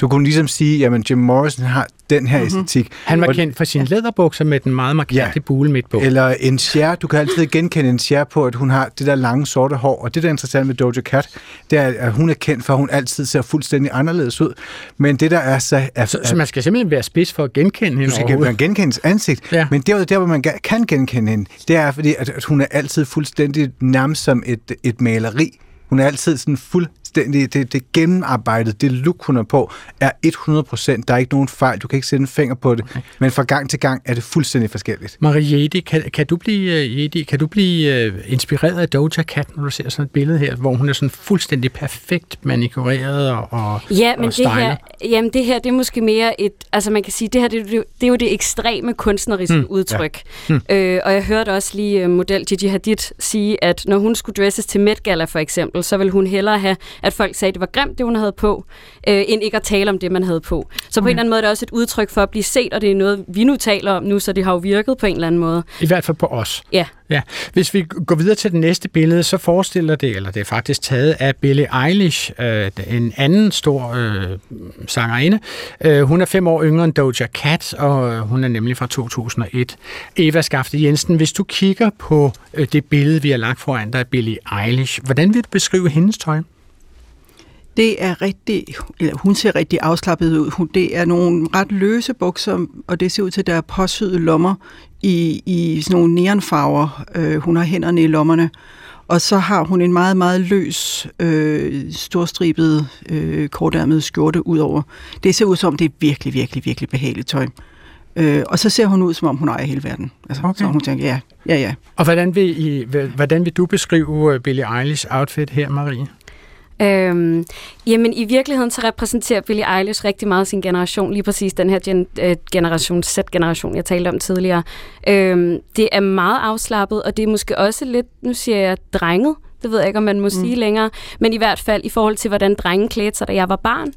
Du kunne ligesom sige, jamen Jim Morrison har den her mm-hmm. æstetik. Han var Og- kendt for sine læderbukser med den meget markante ja. bule midt på. Eller en Cher. Du kan altid genkende en Cher på, at hun har det der lange sorte hår. Og det, der er interessant med Doja Cat, det er, at hun er kendt for, at hun altid ser fuldstændig anderledes ud. Men det, der er så... Er, Så, så man skal simpelthen være spids for at genkende hende du skal man genkende hendes ansigt. Ja. Men der, der, hvor man kan genkende hende, det er, fordi at, at hun er altid fuldstændig nærmest som et, et maleri. Hun er altid sådan fuldstændig, det, det gennemarbejdet, det look, hun er på, er 100 procent. Der er ikke nogen fejl, du kan ikke sætte en finger på det. Okay. Men fra gang til gang er det fuldstændig forskelligt. Marie Jedi, kan, kan du blive, øh, Jedi, kan du blive uh, inspireret af Doja Cat, når du ser sådan et billede her, hvor hun er sådan fuldstændig perfekt manikureret og, og Ja, men og det her, jamen det her, det er måske mere et, altså man kan sige, det her, det, det, det er jo det ekstreme kunstneriske Hmm, mm, udtryk. ja. Mm. Øh, og jeg hørte også lige uh, model Gigi Hadid sige, at når hun skulle dresses til Met Gala for eksempel, så ville hun hellere have, at folk sagde, at det var grimt, det hun havde på, øh, end ikke at tale om det, man havde på. Så på Okay. en eller anden måde er det også et udtryk for at blive set, og det er noget, vi nu taler om nu, så det har jo virket på en eller anden måde. I hvert fald på os. Ja. Ja. Hvis vi går videre til det næste billede, så forestiller det, eller det er faktisk taget af Billie Eilish, øh, en anden stor øh, sangerinde. Øh, hun er fem år yngre end Doja Cat, og øh, hun er nemlig fra 2001. Eva Skafte Jensen, hvis du kigger på øh, det billede, vi har lagt foran dig af Billie Eilish, hvordan vil du beskrive hendes tøj? Det er rigtig, eller hun ser rigtig afslappet ud. Hun, det er nogle ret løse bukser, og det ser ud til, at der er påsyede lommer i, i sådan nogle neonfarver. Øh, hun har hænderne i lommerne. Og så har hun en meget, meget løs, øh, storstribet, øh, kortærmet skjorte ud over. Det ser ud som, det er virkelig, virkelig, virkelig behageligt tøj. Øh, og så ser hun ud, som om hun ejer hele verden. Altså, okay. Så hun tænker, ja, ja, ja. Og hvordan vil, I, hvordan vil du beskrive øh, Billie Eilish outfit her, Marie? Øhm, jamen i virkeligheden så repræsenterer Billie Eilish rigtig meget sin generation, lige præcis den her gen, øh, generation, Z-generation, jeg talte om tidligere. Øhm, det er meget afslappet, og det er måske også lidt, nu siger jeg drenget, det ved jeg ikke, om man må mm. sige længere, men i hvert fald i forhold til, hvordan drengen klædte sig, da jeg var barn.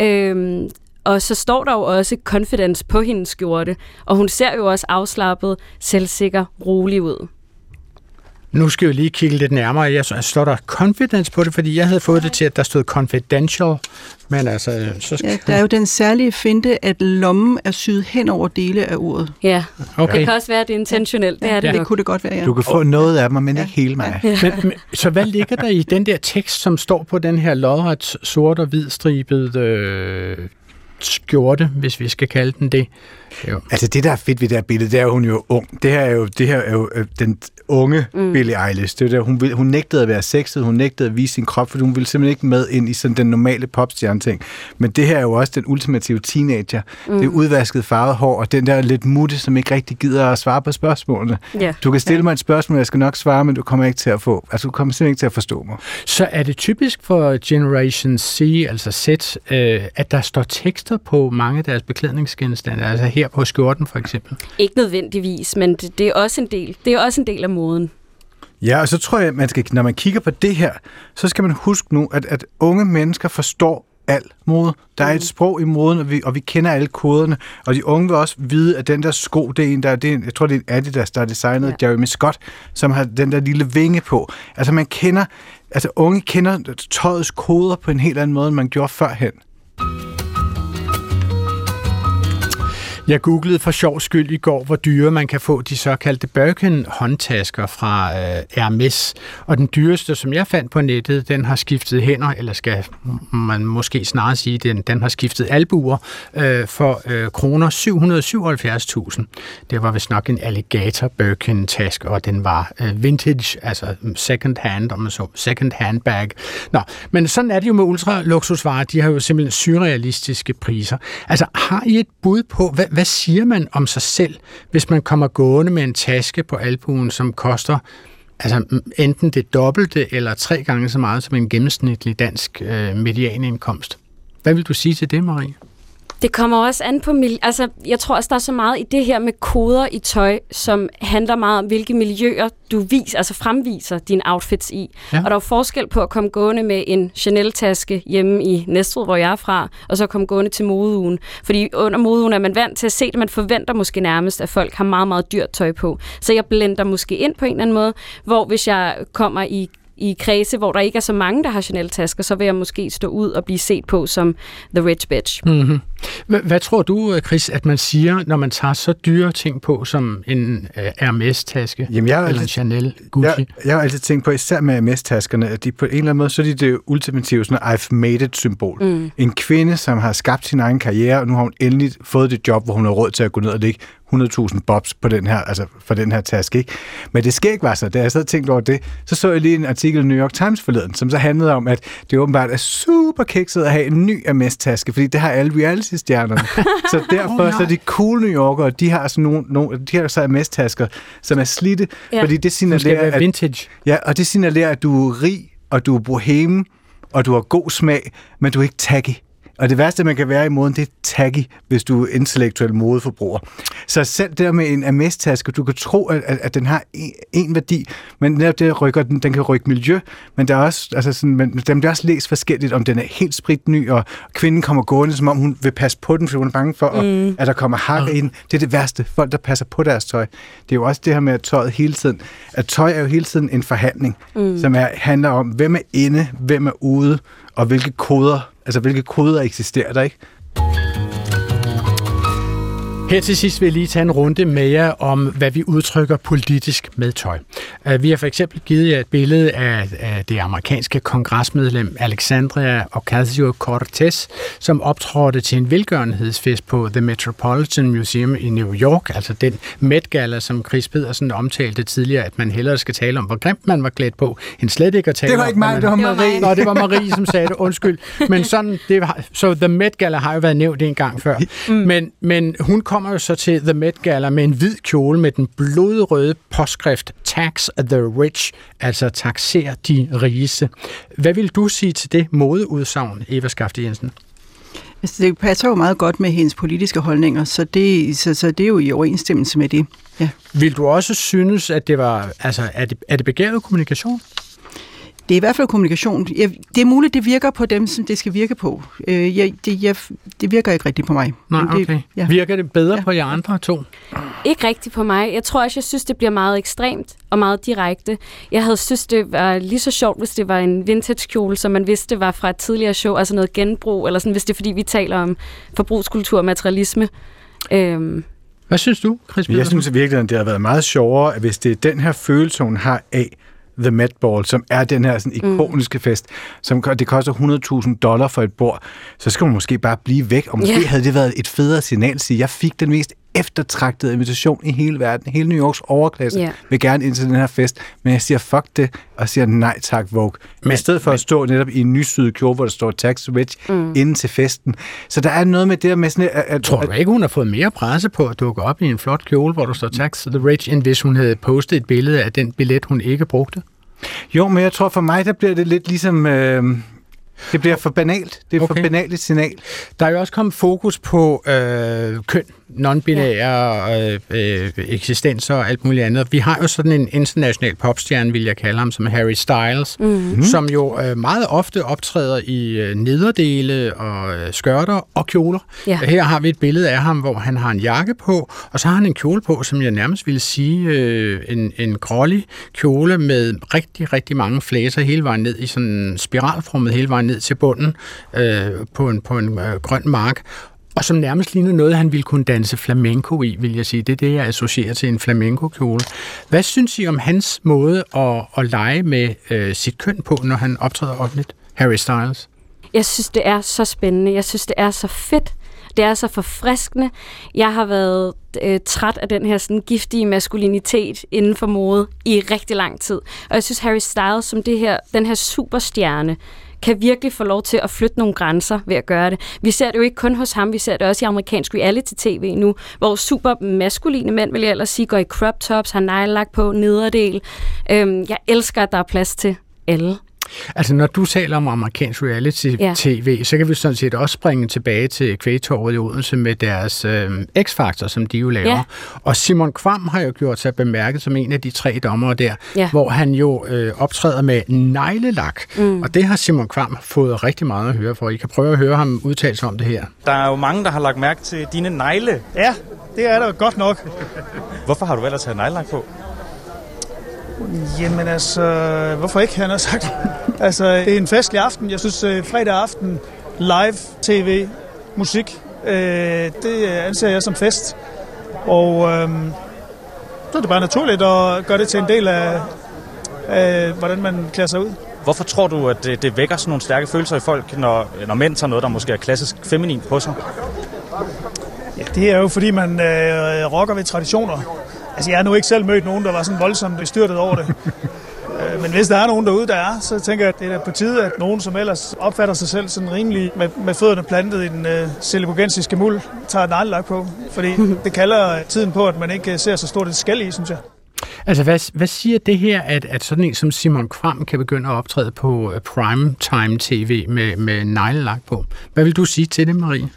Øhm, og så står der jo også confidence på hendes skjorte, og hun ser jo også afslappet, selvsikker, rolig ud. Nu skal vi lige kigge lidt nærmere. Jeg står der confidence på det, fordi jeg havde fået det til, at der stod confidential. Men altså, så skal... ja, der er jo den særlige finte, at lommen er syet hen over dele af ordet. Ja, okay. det kan også være, at det er intentionelt. Det, er det, ja. det kunne det godt være, ja. Du kan få noget af mig, men ja. ikke hele mig. Ja. Men, men, så hvad ligger der i den der tekst, som står på den her lodret sort og hvid stribet øh, skjorte, hvis vi skal kalde den det. Jo. Altså det, der er fedt ved det her billede, det er, at hun er jo ung. Det her er jo, det her er jo øh, den unge mm. Billie Eilish. Det er der, hun, hun nægtede at være sexet, hun nægtede at vise sin krop, fordi hun ville simpelthen ikke med ind i sådan den normale popstjerne-ting. Men det her er jo også den ultimative teenager. Mm. Det er udvasket farvet hår, og den der lidt mutte, som ikke rigtig gider at svare på spørgsmålene. Yeah. Du kan stille yeah. mig et spørgsmål, jeg skal nok svare, men du kommer ikke til at få, altså du kommer simpelthen ikke til at forstå mig. Så er det typisk for Generation C, altså Z, øh, at der står tekster på mange af deres beklædningsgenstande, altså her på skjorten for eksempel? Ikke nødvendigvis, men det, det er også en del. Det er også en del af moden. Ja, og så tror jeg, at man skal, når man kigger på det her, så skal man huske nu, at, at unge mennesker forstår al mode. Der er et mm. sprog i moden, og vi, og vi kender alle koderne. Og de unge vil også vide, at den der sko, det er en, der, det er, jeg tror, det er en Adidas, der har designet ja. Jeremy Scott, som har den der lille vinge på. Altså man kender, altså unge kender tøjets koder på en helt anden måde, end man gjorde førhen. Jeg googlede for sjov skyld i går, hvor dyre man kan få de såkaldte Birkin håndtasker fra øh, Hermes. Og den dyreste, som jeg fandt på nettet, den har skiftet hænder, eller skal man måske snarere sige, den, den har skiftet albuer øh, for øh, kroner 777.000. Det var vist nok en alligator Birkin taske, og den var øh, vintage, altså mm, second hand, om man så, second hand bag. Nå, men sådan er det jo med ultra luksusvarer. De har jo simpelthen surrealistiske priser. Altså, har I et bud på, hvad, hvad siger man om sig selv, hvis man kommer gående med en taske på albuen, som koster altså, enten det dobbelte eller tre gange så meget som en gennemsnitlig dansk øh, medianindkomst? Hvad vil du sige til det, Marie? Det kommer også an på... Altså, jeg tror også, der er så meget i det her med koder i tøj, som handler meget om, hvilke miljøer du vis, altså fremviser dine outfits i. Ja. Og der er forskel på at komme gående med en Chanel-taske hjemme i Næstved, hvor jeg er fra, og så komme gående til modeugen. Fordi under modeugen er man vant til at se det. Man forventer måske nærmest, at folk har meget, meget dyrt tøj på. Så jeg blender måske ind på en eller anden måde, hvor hvis jeg kommer i i kredse, hvor der ikke er så mange, der har Chanel-tasker, så vil jeg måske stå ud og blive set på som the rich bitch. Mm-hmm. Hvad tror du, Chris, at man siger, når man tager så dyre ting på som en uh, Hermes-taske Jamen, jeg eller altid, en Chanel Gucci? Jeg, jeg har altid tænkt på, især med Hermes-taskerne, at de på en eller anden måde, så er de det ultimative sådan I've made it-symbol. Mm. En kvinde, som har skabt sin egen karriere, og nu har hun endelig fået det job, hvor hun har råd til at gå ned og ligge 100.000 bobs på den her, altså for den her taske. Ikke? Men det skal ikke være så. Da jeg så tænkt over det, så så jeg lige en artikel i New York Times forleden, som så handlede om, at det åbenbart er super kikset at have en ny Hermes-taske, fordi det har alle reality-stjernerne. så derfor oh, så er de cool New Yorkere, de har sådan nogle, nogle de har så Hermes-tasker, som er slidte, ja. fordi det signalerer, at, vintage. Ja, og det signalerer, at du er rig, og du er boheme, og du har god smag, men du er ikke tacky. Og det værste, man kan være i moden, det er taggy, hvis du er intellektuel modeforbruger. Så selv der med en Hermes-taske, du kan tro, at, at den har en, en værdi, men netop det rykker den, den kan rykke miljø, men der er også, altså sådan, men den bliver også læst forskelligt, om den er helt spritny, og kvinden kommer gående, som om hun vil passe på den, fordi hun er bange for, mm. at der kommer hak ind. Det er det værste. Folk, der passer på deres tøj. Det er jo også det her med, at tøjet hele tiden, at tøj er jo hele tiden en forhandling, mm. som er, handler om, hvem er inde, hvem er ude, og hvilke koder Altså, hvilke koder eksisterer der, ikke? Her til sidst vil jeg lige tage en runde med jer om, hvad vi udtrykker politisk med tøj. Uh, Vi har for eksempel givet jer et billede af, af det amerikanske kongresmedlem Alexandria Ocasio-Cortez, som optrådte til en velgørenhedsfest på The Metropolitan Museum i New York, altså den Met Gala, som Chris Pedersen omtalte tidligere, at man hellere skal tale om, hvor grimt man var klædt på, end slet ikke at tale Det var om, ikke mig, det var. Marie. Nå, det var Marie, som sagde det. Undskyld. Men sådan, det var, så The Met Gala har jo været nævnt en gang før. Mm. Men, men hun kommer jo så til The Met Gala med en hvid kjole med den blodrøde påskrift Tax the Rich, altså taxer de rigeste. Hvad vil du sige til det modeudsagn, Eva Skafte Jensen? Altså, det passer jo meget godt med hendes politiske holdninger, så det, så, så det er jo i overensstemmelse med det. Ja. Vil du også synes, at det var, altså, er det, er det begavet kommunikation? Det er i hvert fald kommunikation. Jeg, det er muligt, det virker på dem, som det skal virke på. Øh, jeg, det, jeg, det virker ikke rigtigt på mig. Nej, Men det, okay. Ja. Virker det bedre ja. på jer andre to? Ikke rigtigt på mig. Jeg tror også, jeg synes, det bliver meget ekstremt og meget direkte. Jeg havde synes, det var lige så sjovt, hvis det var en vintage kjole, som man vidste var fra et tidligere show, altså noget genbrug, eller sådan, hvis det er fordi, vi taler om forbrugskultur og materialisme. Øhm, Hvad synes du, Chris Jeg synes i virkeligheden, det har været meget sjovere, at hvis det er den her følelse, hun har af The Met Ball, som er den her sådan ikoniske mm. fest, som det koster 100.000 dollar for et bord, så skal man måske bare blive væk. Og måske yeah. havde det været et federe signal at sige, jeg fik den mest eftertragtede invitation i hele verden. Hele New Yorks overklasse Ja. vil gerne ind til den her fest, men jeg siger fuck det, og siger nej tak, Vogue. Men, I stedet for at stå netop i en nysyet kjole, hvor der står Tax Rich mm. inden til festen. Så der er noget med det der med sådan, at, at, Tror du ikke, hun har fået mere presse på at dukke op i en flot kjole, hvor der står Tax the Rich, end hvis hun havde postet et billede af den billet, hun ikke brugte? Jo, men jeg tror for mig, der bliver det lidt ligesom... Øh, det bliver for banalt. Det er okay. for banalt et signal. Der er jo også kommet fokus på øh, køn, non-binære øh, øh, eksistenser og alt muligt andet. Vi har jo sådan en international popstjerne, vil jeg kalde ham, som Harry Styles, mm-hmm. som jo øh, meget ofte optræder i øh, nederdele og øh, skørter og kjoler. Ja. Her har vi et billede af ham, hvor han har en jakke på, og så har han en kjole på, som jeg nærmest ville sige øh, en, en grålig kjole med rigtig, rigtig mange flæser hele vejen ned i sådan en spiralformet hele vejen ned til bunden øh, på en, på en øh, grøn mark. Og som nærmest ligner noget, han ville kunne danse flamenco i, vil jeg sige. Det er det, jeg associerer til en flamenco-kjole. Hvad synes I om hans måde at, at lege med øh, sit køn på, når han optræder offentligt? Harry Styles. Jeg synes, det er så spændende. Jeg synes, det er så fedt. Det er så forfriskende. Jeg har været øh, træt af den her sådan, giftige maskulinitet inden for mode i rigtig lang tid. Og jeg synes, Harry Styles som det her, den her superstjerne, kan virkelig få lov til at flytte nogle grænser ved at gøre det. Vi ser det jo ikke kun hos ham, vi ser det også i amerikansk reality-tv nu, hvor super maskuline mænd, vil jeg ellers sige, går i crop tops, har nejlagt på, nederdel. Øhm, jeg elsker, at der er plads til alle. Altså, når du taler om amerikansk reality-tv, ja. så kan vi sådan set også springe tilbage til Kvægtorvet i Odense med deres øh, X-Factor, som de jo laver. Ja. Og Simon Kvam har jo gjort sig bemærket som en af de tre dommere der, Ja. hvor han jo øh, optræder med neglelak. Mm. Og det har Simon Kvam fået rigtig meget at høre for. I kan prøve at høre ham udtale sig om det her. Der er jo mange, der har lagt mærke til dine negle. Ja, det er der godt nok. Hvorfor har du ellers taget neglelak på? Jamen altså, hvorfor ikke, han har sagt. altså, det er en festlig aften. Jeg synes, øh, fredag aften, live tv, musik, øh, det anser jeg som fest. Og øh, så er det bare naturligt at gøre det til en del af, af hvordan man klæder sig ud. Hvorfor tror du, at det, det vækker sådan nogle stærke følelser i folk, når, når mænd tager noget, der måske er klassisk feminin på sig? Ja, det er jo fordi, man øh, rokker ved traditioner. Altså, jeg har nu ikke selv mødt nogen, der var sådan voldsomt bestyrtet over det. Øh, Men hvis der er nogen derude, der er, så tænker jeg, at det er på tide, at nogen, som ellers opfatter sig selv sådan rimelig med, med fødderne plantet i den øh, celibogensiske muld, tager et neglelak på. Fordi det kalder tiden på, at man ikke ser så stort et skæld i, synes jeg. Altså, hvad, hvad siger det her, at, at sådan en som Simon Kvam kan begynde at optræde på øh, primetime tv med, med neglelak på? Hvad vil du sige til det, Marie?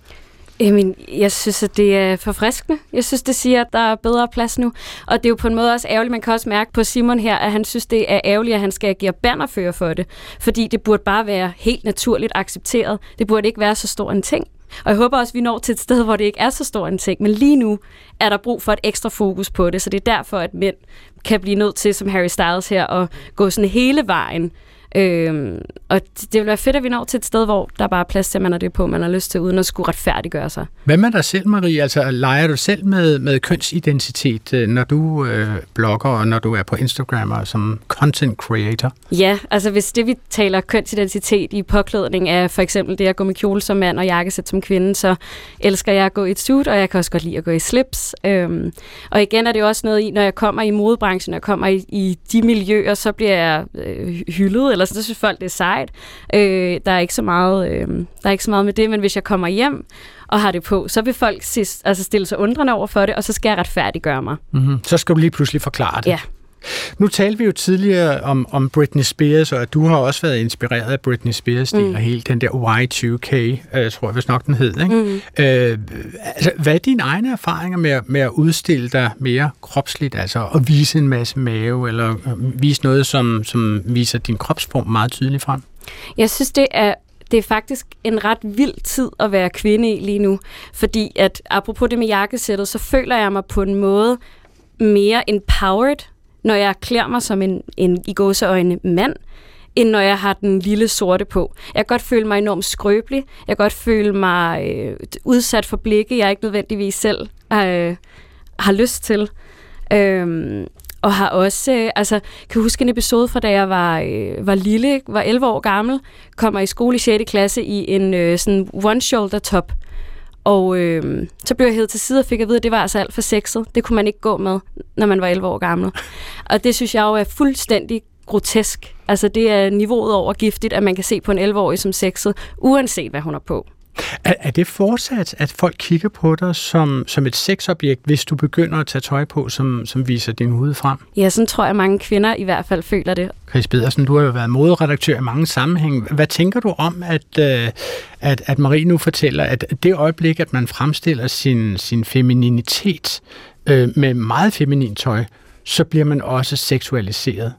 Jamen, jeg synes, at det er forfriskende. Jeg synes, det siger, at der er bedre plads nu. Og det er jo på en måde også ærgerligt. Man kan også mærke på Simon her, at han synes, det er ærgerligt, at han skal agere bannerfører for det. Fordi det burde bare være helt naturligt accepteret. Det burde ikke være så stor en ting. Og jeg håber også, at vi når til et sted, hvor det ikke er så stor en ting. Men lige nu er der brug for et ekstra fokus på det. Så det er derfor, at mænd kan blive nødt til, som Harry Styles her, at gå sådan hele vejen Øhm, og det vil være fedt, at vi når til et sted, hvor der bare er plads til, at man har det på, man har lyst til, uden at skulle retfærdiggøre sig. Hvad med dig selv, Marie? Altså, leger du selv med, med kønsidentitet, øh, når du øh, blogger, og når du er på Instagram og som content creator? Ja, altså hvis det, vi taler kønsidentitet i påklædning, er for eksempel det at gå med kjole som mand og jakkesæt som kvinde, så elsker jeg at gå i et suit, og jeg kan også godt lide at gå i slips. Øhm, og igen er det også noget i, når jeg kommer i modebranchen, jeg kommer i, i de miljøer, så bliver jeg øh, hyldet, eller så synes folk, det er sejt. Øh, der, er ikke så meget, øh, der er ikke så meget med det, men hvis jeg kommer hjem og har det på, så vil folk sidst, altså stille sig undrende over for det, og så skal jeg retfærdiggøre mig. Mm-hmm. Så skal du lige pludselig forklare det. Ja. Nu talte vi jo tidligere om, om Britney Spears, og at du har også været inspireret af Britney Spears mm. og hele den der Y2K, øh, tror jeg vist nok den hed. Ikke? Mm. Øh, altså, hvad er dine egne erfaringer med, med at udstille dig mere kropsligt, altså at vise en masse mave, eller øh, vise noget, som, som viser din kropsform meget tydeligt frem? Jeg synes, det er det er faktisk en ret vild tid at være kvinde i lige nu, fordi at apropos det med jakkesættet, så føler jeg mig på en måde mere empowered, når jeg klæder mig som en, en i gåseøjne mand, end når jeg har den lille sorte på. Jeg kan godt føle mig enormt skrøbelig. Jeg kan godt føle mig øh, udsat for blikke, jeg ikke nødvendigvis selv øh, har lyst til. Øhm, og har også, øh, altså, kan huske en episode fra da jeg var, øh, var lille, var 11 år gammel, kommer i skole i 6. klasse i en øh, sådan one-shoulder top. Og øh, så blev jeg hævet til side og fik at vide, at det var altså alt for sexet. Det kunne man ikke gå med, når man var 11 år gammel. Og det synes jeg jo er fuldstændig grotesk. Altså det er niveauet over giftigt, at man kan se på en 11-årig som sexet, uanset hvad hun er på. Er, er det fortsat, at folk kigger på dig som, som et sexobjekt, hvis du begynder at tage tøj på, som, som viser din hud frem? Ja, sådan tror jeg, mange kvinder i hvert fald føler det. Chris Pedersen, du har jo været moderedaktør i mange sammenhænge. Hvad tænker du om, at, øh, at, at Marie nu fortæller, at det øjeblik, at man fremstiller sin, sin femininitet øh, med meget feminin tøj, så bliver man også seksualiseret?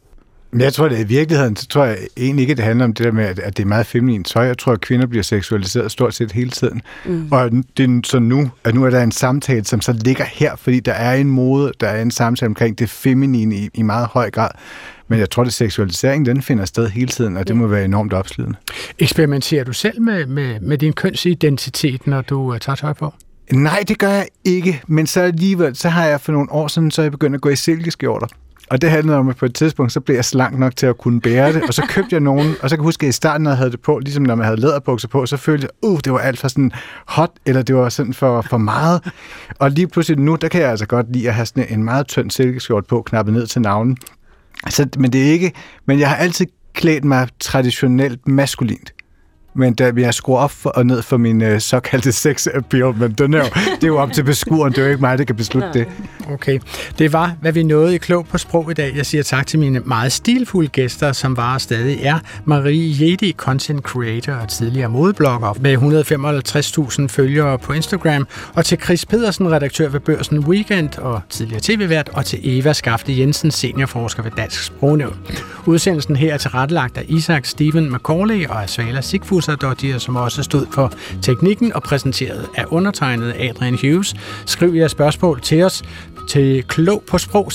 Men jeg tror, at i virkeligheden, så tror jeg egentlig ikke, at det handler om det der med, at det er meget feminin tøj. Jeg tror, at kvinder bliver seksualiseret stort set hele tiden. Mm. Og det er så nu, at nu er der en samtale, som så ligger her, fordi der er en mode, der er en samtale omkring det feminine i, i meget høj grad. Men jeg tror, at seksualisering, den finder sted hele tiden, og det må være enormt opslidende. Eksperimenterer du selv med, med, med din kønsidentitet, når du tager tøj på? Nej, det gør jeg ikke, men så alligevel, så har jeg for nogle år siden, så jeg begyndt at gå i silkeskjorter. Og det handlede om, at på et tidspunkt, så blev jeg slank nok til at kunne bære det, og så købte jeg nogen, og så kan jeg huske, at i starten, når jeg havde det på, ligesom når man havde læderbukser på, så følte jeg, uh, det var alt for sådan hot, eller det var sådan for, for meget. Og lige pludselig nu, der kan jeg altså godt lide at have sådan en meget tynd silkeskjort på, knappet ned til navnen. Altså, men det er ikke, men jeg har altid klædt mig traditionelt maskulint. Men da jeg skruer op for, og ned for min øh, såkaldte sex appeal, men den er jo, det er jo op til beskueren, det er jo ikke mig, der kan beslutte det. Okay, det var, hvad vi nåede i Klog på Sprog i dag. Jeg siger tak til mine meget stilfulde gæster, som var og stadig er Marie Jedi, content creator og tidligere modeblogger med 155.000 følgere på Instagram, og til Chris Pedersen, redaktør ved Børsen Weekend og tidligere tv-vært, og til Eva Skafte Jensen, seniorforsker ved Dansk Sprognævn. Udsendelsen her er tilrettelagt af Isak Steven McCauley og af Svala Sigfus Dottier, som også stod for teknikken og præsenteret af undertegnet Adrian Hughes. Skriv jeres spørgsmål til os til klog på sprog,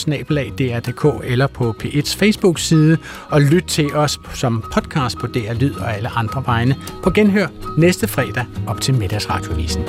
eller på P1's Facebook-side, og lyt til os som podcast på DR Lyd og alle andre vegne på genhør næste fredag op til middagsradiovisen.